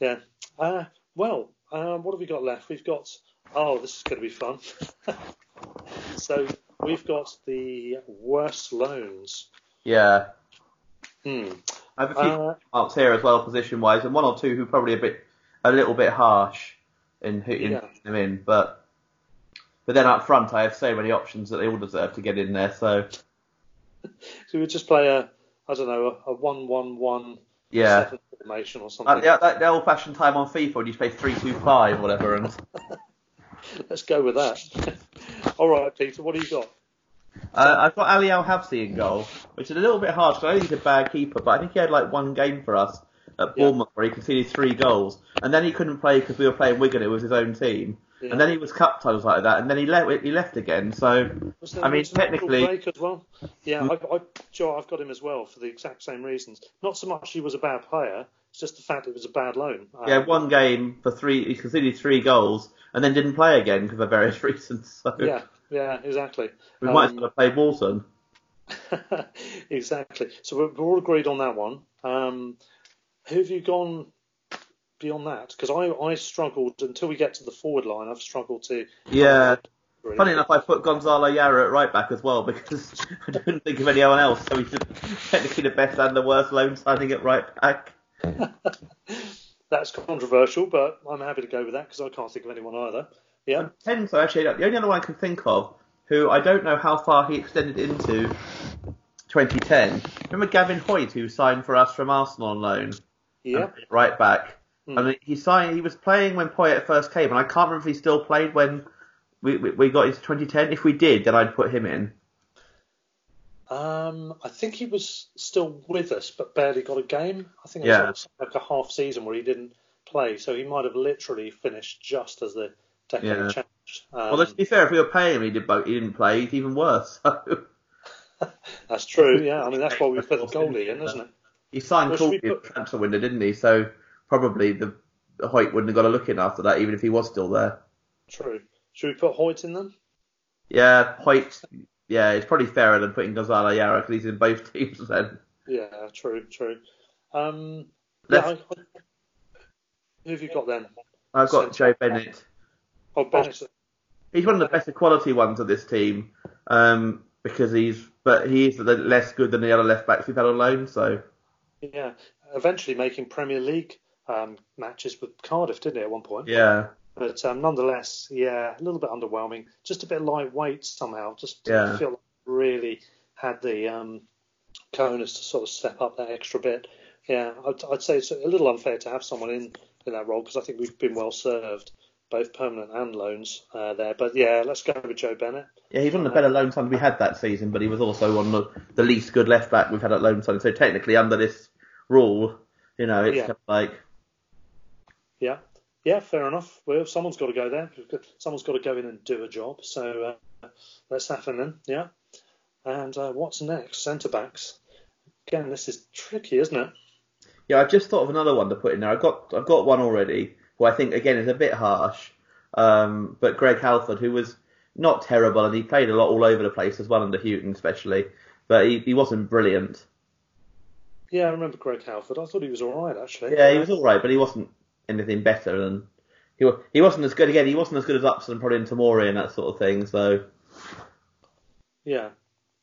Yeah. Uh, well, um, what have we got left? We've got. Oh, this is going to be fun. so we've got the worst loans. Yeah, Hmm. I have a few Uh, marks here as well, position wise, and one or two who probably a bit, a little bit harsh in hitting Yeah. them in, but but then up front I have so many options that they all deserve to get in there. So So we just play a, I don't know, a, a one-one-one yeah, formation or something. like the, that, the old fashioned time on FIFA when you play three two five or whatever, and Let's go with that. All right, Peter, what do you got? Uh, I've got Ali Al Habsi in goal, which is a little bit harsh because I think he's a bad keeper, but I think he had like one game for us at Yeah. Bournemouth where he conceded three goals, and then he couldn't play because we were playing Wigan, it was his own team, Yeah. and then he was cup titles like that, and then he left he left again. So I mean, was there a natural technically- as well. Yeah, I, I, Joe, I've got him as well for the exact same reasons. Not so much he was a bad player, it's just the fact it was a bad loan. Had one game for three, he conceded three goals, and then didn't play again for various reasons. So yeah, yeah, exactly. we might as Um, well have played Walton. exactly. So we're, we're all agreed on that one. Um, who have you gone beyond that? Because I, I struggled until we get to the forward line. I've struggled to. Yeah. really. Funny enough, I put Gonzalo Jara at right back as well because I didn't think of anyone else. So he's technically the best and the worst loan signing at right back. That's controversial, but I'm happy to go with that because I can't think of anyone either. Yeah. Tenzo actually, the only other one I can think of, who I don't know how far he extended into 2010. Remember Gavin Hoyte, who signed for us from Arsenal on loan, Yeah. right back. Hmm. I mean, he signed. He was playing when Poyet first came, and I can't remember if he still played when we we, we got into 2010. If we did, then I'd put him in. Um, I think he was still with us, but barely got a game. I think it Yeah. was like a half season where he didn't play, so he might have literally finished just as the Yeah. changed. Um, Well, let's be fair. If we were paying him, he, did, he didn't play. It's even worse. So that's true. Yeah, I mean that's why we put the goalie in, isn't it? he signed Well, at put- the transfer window, didn't he? So probably the, Hoyte wouldn't have got a look in after that, even if he was still there. True. Should we put Hoyte in then? Yeah, Hoyte. Yeah, it's probably fairer than putting Gonzalo Jara because he's in both teams. Then Yeah, true, true. Um, yeah, I, I, who have you got then? I've got Joe Bennett. Oh. He's one of the better quality ones of this team um, because he's, but he's the less good than the other left backs we've had on loan. So Yeah, eventually making Premier League um, matches with Cardiff, didn't he, at one point? yeah, But um, nonetheless, yeah, a little bit underwhelming. Just a bit lightweight somehow. Just Yeah. feel like really had the um, cojones to sort of step up that extra bit. Yeah, I'd, I'd say it's a little unfair to have someone in, in that role because I think we've been well served, both permanent and loans uh, there. But yeah, let's go with Joe Bennett. yeah, he's one of the better loan signs we had that season, but he was also one of the least good left back we've had at loan sign. So technically, under this rule, you know, it's Yeah. kind of like Yeah, yeah, fair enough. Well, someone's got to go there. Someone's got to go in and do a job. So uh, let's have him. Yeah. And uh, what's next? Centre backs. Again, this is tricky, isn't it? Yeah, I've just thought of another one to put in there. I've got I've got one already, who I think again is a bit harsh. Um, but Greg Halford, who was not terrible, and he played a lot all over the place as well under Hughton, especially. But he, he wasn't brilliant. Yeah, I remember Greg Halford. I thought he was all right actually. Yeah, he was all right, but he wasn't anything better than he he wasn't as good again. He wasn't as good as Upson, probably in Tomori and that sort of thing. So Yeah,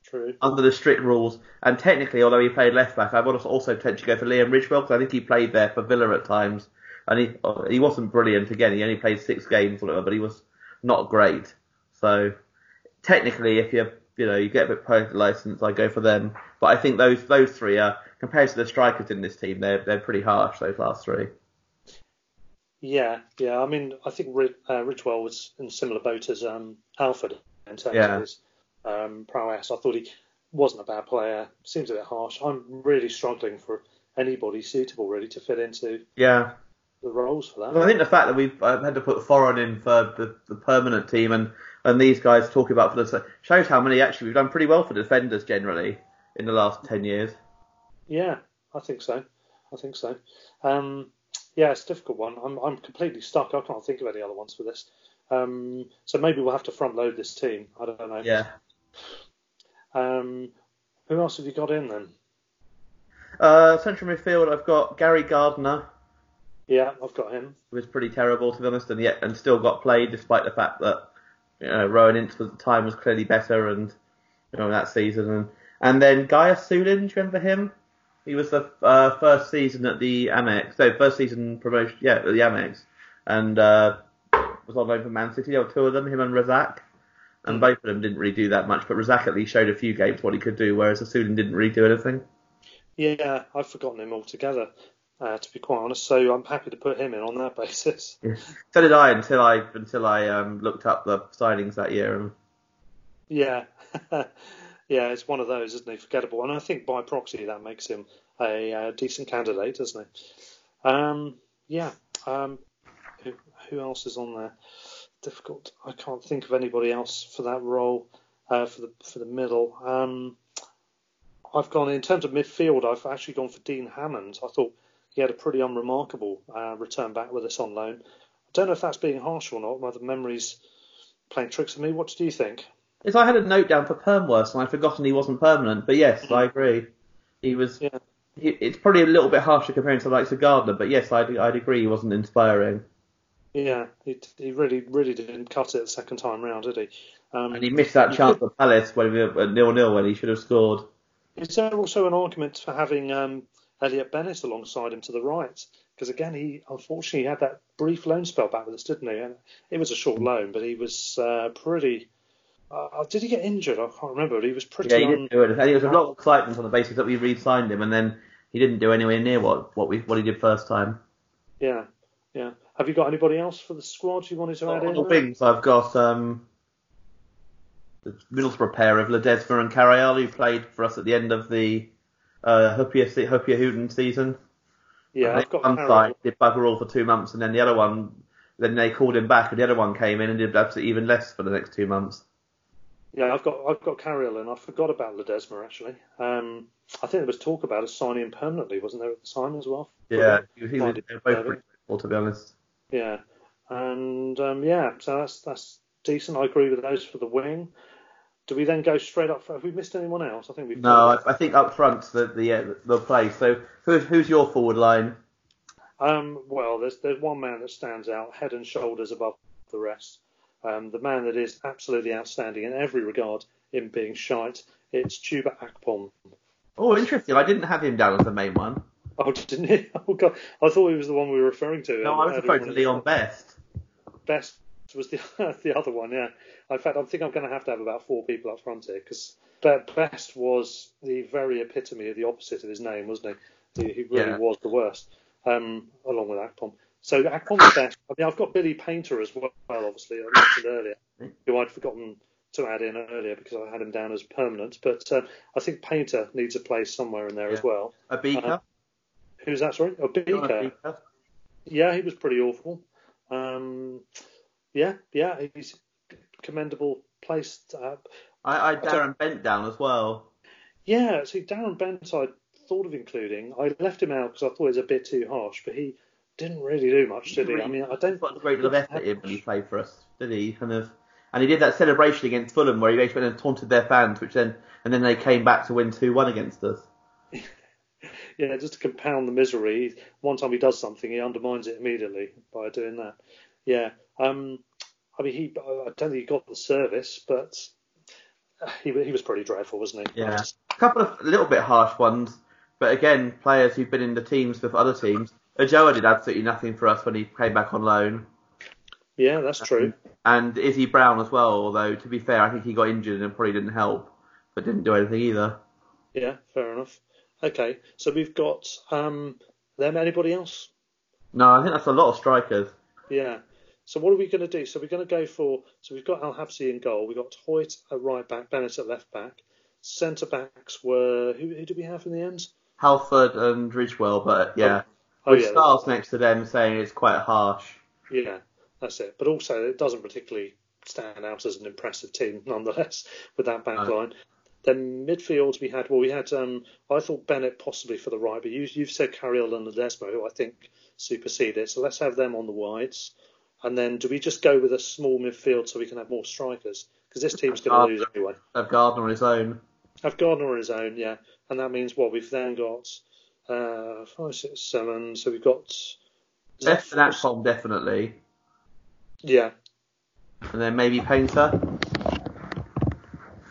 true. under the strict rules, and technically, although he played left back, I would also potentially go for Liam Ridgewell because I think he played there for Villa at times, and he he wasn't brilliant. Again, he only played six games or whatever, but he was not great. So technically, if you you know you get a bit pro license, I go for them. But I think those those three are compared to the strikers in this team, they're they're pretty harsh. Those last three. Yeah, yeah. I mean, I think uh, Ridgewell was in a similar boat as um, Halford in terms Yeah. of his um, prowess. I thought he wasn't a bad player. Seems a bit harsh. I'm really struggling for anybody suitable really to fit into Yeah. The roles for that. Well, I think the fact that we've uh, had to put Forren in for the, the permanent team and, and these guys talking about for the shows how many actually we've done pretty well for defenders generally in the last ten years. Yeah, I think so. I think so. Um, yeah, it's a difficult one. I'm I'm completely stuck. I can't think of any other ones for this. Um, so maybe we'll have to front load this team. I don't know. Yeah. Um, who else have you got in then? Uh, central midfield, I've got Gary Gardner, Yeah, I've got him. who was pretty terrible to be honest, and yet and still got played despite the fact that you know Rohan Ince at the time was clearly better and you know that season and and then Gai Assulin, do you remember him? He was the uh, first season at the Amex, so first season promotion, yeah, at the Amex, and uh, was on loan for Man City. There were two of them, him and Razak, and both of them didn't really do that much. But Razak at least showed a few games what he could do, whereas Sulin didn't really do anything. Yeah, I've forgotten him altogether. Uh, to be quite honest, so I'm happy to put him in on that basis. So did I until I until I um, looked up the signings that year. And Yeah, yeah, it's one of those, isn't he? Forgettable, and I think by proxy that makes him a, uh decent candidate, doesn't he? Um, yeah. Um, who, who else is on there? Difficult. I can't think of anybody else for that role uh, for the for the middle. Um, I've gone in terms of midfield. I've actually gone for Dean Hammond. I thought he had a pretty unremarkable uh, return back with us on loan. I don't know if that's being harsh or not. Whether memories playing tricks with me. What do you think? Yes, I had a note down for Permworth, and I'd forgotten he wasn't permanent. But yes, I agree. He was. Yeah. He, it's probably a little bit harsher comparing to the likes of Gardner, but yes, I'd, I'd agree he wasn't inspiring. Yeah, he, he really, really didn't cut it the second time round, did he? Um, And he missed that chance for Palace when we were at nil nil when he should have scored. Is there also an argument for having um, Elliott Bennett alongside him to the right? Because again, he unfortunately had that brief loan spell back with us, didn't he? And it was a short loan, but he was uh, pretty. Uh, did he get injured? I can't remember, but he was pretty. Yeah, he didn't do anything. There was a lot of excitement on the basis that we re-signed him, and then he didn't do anywhere near what what we what he did first time. Yeah, yeah. Have you got anybody else for the squad you wanted to add On in? the wings, I've got um, the Middlesbrough pair of Ledesma and Carayol, who played for us at the end of the uh, Hyypiä, se- Hyypiä Hughton season. Yeah, I've got one side did bugger all for two months, and then the other one then they called him back, and the other one came in and did absolutely even less for the next two months. Yeah, I've got I've got Carayol and I forgot about Ledesma actually. Um, I think there was talk about us signing him permanently, wasn't there at the time as well? Yeah, he, he was they were both pretty cool, to be honest. Yeah, and um, yeah, so that's that's decent. I agree with those for the wing. Do we then go straight up? For, have we missed anyone else? I think we've. No, I, I think up front the the uh, the play. So who's who's your forward line? Um, well, there's there's one man that stands out, head and shoulders above the rest. Um, the man that is absolutely outstanding in every regard in being shite. It's Chuba Akpom. Oh, interesting. I didn't have him down as the main one. Oh, didn't he? Oh God, I thought he was the one we were referring to. No, I was referring to Leon Best. Best was the the other one, yeah. In fact, I think I'm going to have to have about four people up front here because Best was the very epitome of the opposite of his name, wasn't he? He, he really Yeah. was the worst, um, along with Akpom. So Akpom's best. I mean, I've got Billy Paynter as well, obviously, I mentioned earlier, who I'd forgotten to add in earlier because I had him down as permanent. But uh, I think Paynter needs a place somewhere in there as well. A beaker. Uh, Who's that, sorry? A Beaker. beaker. Yeah, he was pretty awful. Um, yeah, yeah, he's commendable place. I, I Darren Bent down as well. Yeah, see, Darren Bent, I thought of including. I left him out because I thought it was a bit too harsh, but he didn't really do much, did he? I mean, I don't. put a great deal of effort in when he played for us, did he? Kind of, and he did that celebration against Fulham where he basically went and taunted their fans, which then and then they came back to win two one against us. Yeah, just to compound the misery, one time he does something, he undermines it immediately by doing that. Yeah, um, I mean, he. I don't think he got the service, but he he was pretty dreadful, wasn't he? Yeah, a couple of a little bit harsh ones, but again, players who've been in the teams with other teams. Ojoa did absolutely nothing for us when he came back on loan, Yeah, that's true. and Izzy Brown as well. Although to be fair, I think he got injured and probably didn't help, but didn't do anything either. Yeah, fair enough. Okay, so we've got um, them. Anybody else? No, I think that's a lot of strikers. Yeah. So what are we going to do? So we're going to go for. So we've got Al Habsi in goal. We've got Hoyte at right back, Bennett at left back. Centre backs were who? Who did we have in the end? Halford and Ridgewell, but yeah, Oh with yeah, stars next to them saying it's quite harsh. yeah, that's it. But also, it doesn't particularly stand out as an impressive team, nonetheless, with that back No. line. Then midfield we had. Well, we had. Um, I thought Bennett possibly for the right, but you, you've said Carayol and Ledesma, who I think supersede it. So let's have them on the wides. And then do we just go with a small midfield so we can have more strikers? Because this team's going to lose anyway. Have Gardner on his own. Have Gardner on his own, yeah. And that means what? We've then got uh, five, six, seven. So we've got. Best and Akpom definitely, Yeah. and then maybe Paynter.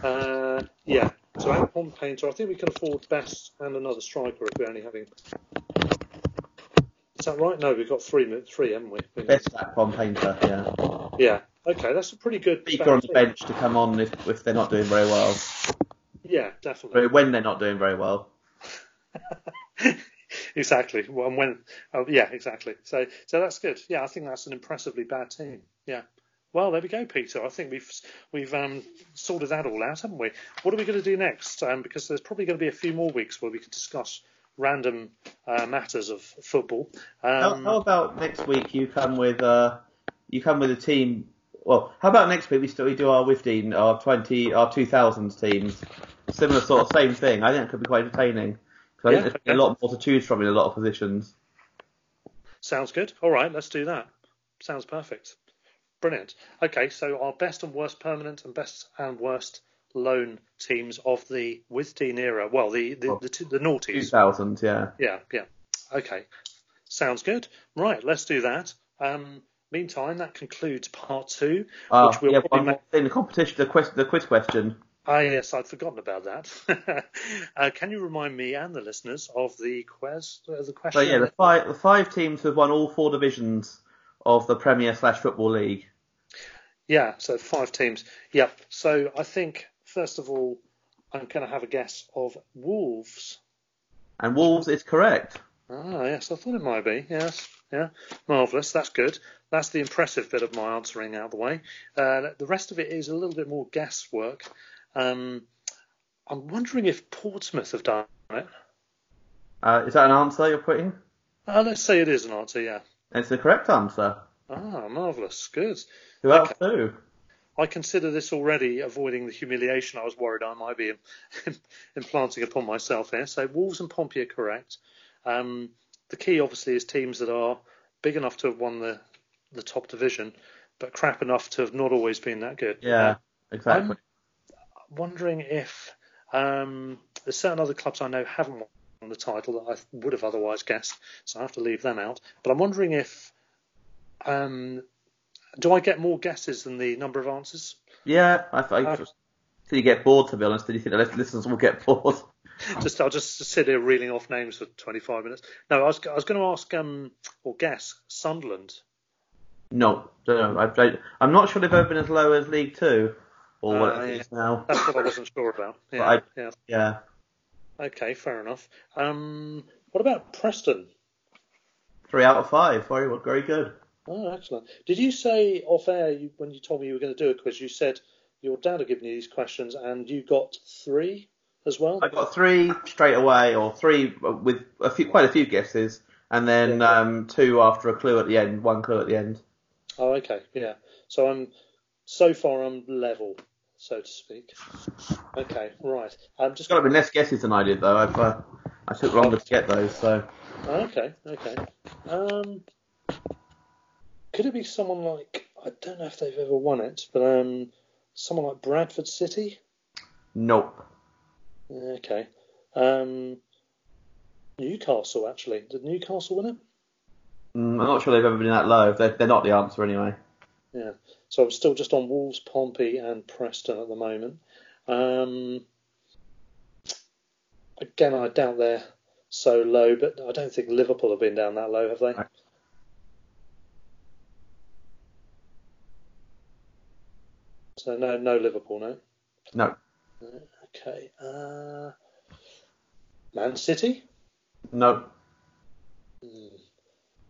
Uh, yeah. So Akpom Paynter, I think we can afford best and another striker if we're only having. That right? No, we've got three, mi- three, haven't we? Best Akpom Paynter, yeah. Yeah. Okay, that's a pretty good. Speaker on the bench to come on if, if they're not doing very well, Yeah, definitely. but when they're not doing very well. exactly. Well, and when, oh, yeah, exactly. So, so that's good. Yeah, I think that's an impressively bad team. Yeah. Well, there we go, Peter. I think we've we've um, sorted that all out, haven't we? What are we going to do next? Um, because there's probably going to be a few more weeks where we can discuss random uh, matters of football. How, Um, how about next week you come with uh, you come with a team? Well, how about next week we still we do our Wifteen, our twenty, our two thousands teams, similar sort of same thing. I think it could be quite entertaining. 'Cause I Yeah, think there's okay. a lot more to choose from in a lot of positions. Sounds good. All right, let's do that. Sounds perfect. Brilliant. Okay, so our best and worst permanent and best and worst loan teams of the Withdean era. Well, the the Well, the, the Two noughties. thousands, yeah. Yeah, yeah. Okay, sounds good. Right, let's do that. Um, meantime, that concludes part two, Uh, which we'll yeah, probably make. thing, the competition, the quiz, the quiz question. Ah, yes, I'd forgotten about that. uh, can you remind me and the listeners of the quiz? Uh, the So yeah, the five, the five teams have won all four divisions of the Premier slash Football League. Yeah, so five teams. Yep. So I think first of all, I'm going to have a guess of Wolves. And Wolves is correct. Ah, yes, I thought it might be. Yes, yeah, marvelous. That's good. That's the impressive bit of my answering out of the way. Uh, the rest of it is a little bit more guesswork. Um, I'm wondering if Portsmouth have done it. Uh, is that an answer you're putting? Uh, let's say it is an answer. Yeah. It's the correct answer. Ah, marvellous. Good. Who else do? I consider this already avoiding the humiliation I was worried I might be implanting upon myself here. So Wolves and Pompey are correct. Um, the key, obviously, is teams that are big enough to have won the, the top division, but crap enough to have not always been that good. Yeah, exactly. I'm wondering if um, there's certain other clubs I know haven't won the title that I would have otherwise guessed, so I have to leave them out. But I'm wondering if um, do I get more guesses than the number of answers? Yeah, I, I uh, you get bored. To be honest, do you think the listeners will get bored? just I'll just sit here reeling off names for 25 minutes. No, I was I was going to ask um or guess Sunderland. No, no, I, am not sure they've ever been as low as League Two or what uh, it is now. That's what I wasn't sure about. Yeah, I, yeah. Yeah. Okay, fair enough. Um, what about Preston? Three out of five. Very, very good. Oh, excellent. Did you say off air you, when you told me you were going to do a quiz? You said your dad had given you these questions and you got three as well. I got three straight away, or three with a few, quite a few guesses, and then yeah. um, two after a clue at the end, one clue at the end. Oh, okay, yeah. So I'm so far I'm level, so to speak. Okay, right. I'm just got to be less guesses than I did though. I've, uh, I took longer to get those, so. Okay, okay. Um, could it be someone like I don't know if they've ever won it, but um, someone like Bradford City? Nope. Okay. Um, Newcastle actually. Did Newcastle win it? Mm, I'm not sure they've ever been that low. They're, they're not the answer anyway. Yeah. So I'm still just on Wolves, Pompey, and Preston at the moment. Um, again, I doubt they're so low, but I don't think Liverpool have been down that low, have they? So no, no Liverpool, no. No. Okay. Uh, Man City. No. Hmm.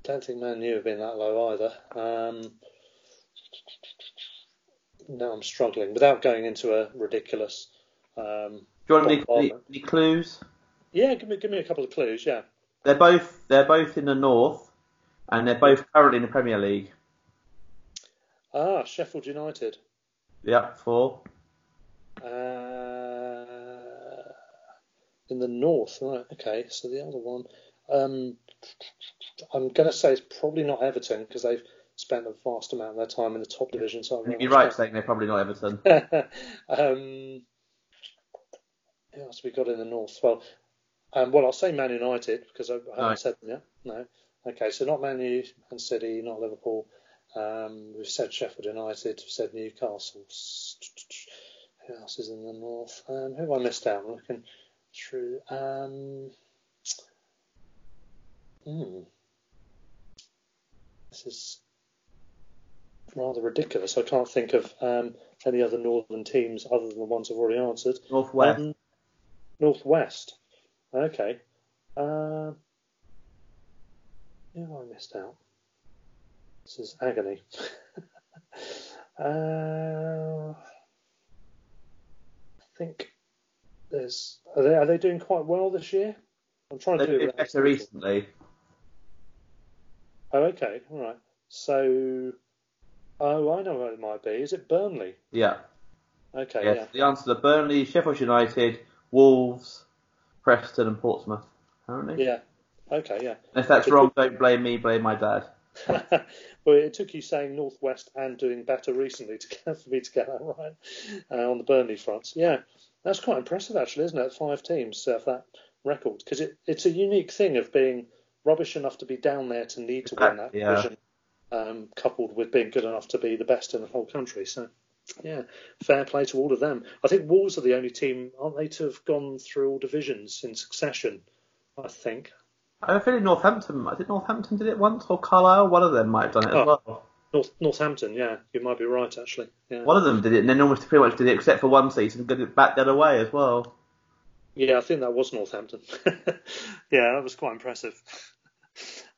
Don't think Man U have been that low either. Um, now I'm struggling without going into a ridiculous. Um, Do you want any, any, any clues? Yeah, give me give me a couple of clues. Yeah. They're both they're both in the north, and they're both currently in the Premier League. Ah, Sheffield United. Yeah, four. Uh, in the north, right? Okay, so the other one, um, I'm going to say it's probably not Everton because they've spent a vast amount of their time in the top division. So you're right saying they're probably not Everton. um, who else we got in the north? Well, um, well, I'll say Man United because I, I haven't no. said them yet. No. Okay, so not Man U, Man City, not Liverpool. Um, we've said Sheffield United, we've said Newcastle. Who else is in the north? Um, who have I missed out? I'm looking through. Um, hmm. This is rather ridiculous. I can't think of um, any other northern teams other than the ones I've already answered. Northwest. Um, Northwest. Okay. Uh, who have I missed out? This is agony. uh, I think there's. Are they, are they doing quite well this year? I'm trying They've to do it better recently. Oh, okay, all right. So, oh, I know what it might be. Is it Burnley? Yeah. Okay. Yes, yeah. the answer to Burnley, Sheffield United, Wolves, Preston, and Portsmouth. Apparently. Yeah. Okay. Yeah. If that's wrong, don't blame me. Blame my dad. well, it took you saying Northwest and doing better recently to get, for me to get that right uh, on the Burnley front. Yeah, that's quite impressive, actually, isn't it? Five teams have that record because it, it's a unique thing of being rubbish enough to be down there to need to win that yeah. division, um, coupled with being good enough to be the best in the whole country. So, yeah, fair play to all of them. I think Wolves are the only team, aren't they, to have gone through all divisions in succession? I think. I feeling Northampton. I think Northampton did it once, or Carlisle. One of them might have done it oh, as well. North, Northampton, yeah, you might be right actually. Yeah. One of them did it, and then almost pretty much did it, except for one season, got it back the other way as well. Yeah, I think that was Northampton. yeah, that was quite impressive.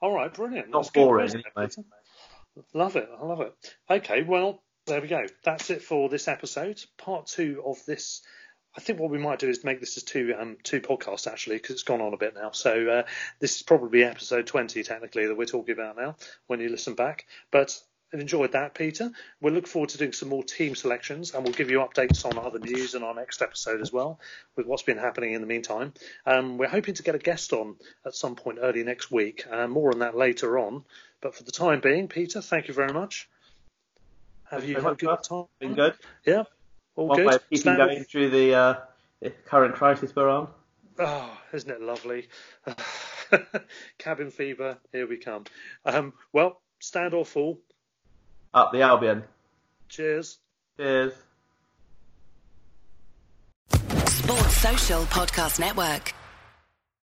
All right, brilliant. Not That's boring, anyway. Love it. I love it. Okay, well, there we go. That's it for this episode. Part two of this I think what we might do is make this as two um, two podcasts actually because it's gone on a bit now. So uh, this is probably episode twenty technically that we're talking about now when you listen back. But enjoyed that, Peter. We'll look forward to doing some more team selections and we'll give you updates on other news in our next episode as well with what's been happening in the meantime. Um, we're hoping to get a guest on at some point early next week. Uh, more on that later on. But for the time being, Peter, thank you very much. Have you had a good time? Been good. Yeah. All One good. way of keeping Stand- going through the uh, current crisis we're on. Oh, isn't it lovely? Cabin fever, here we come. Um, well, stand or fall. Up the Albion. Cheers. Cheers. Sports Social Podcast Network.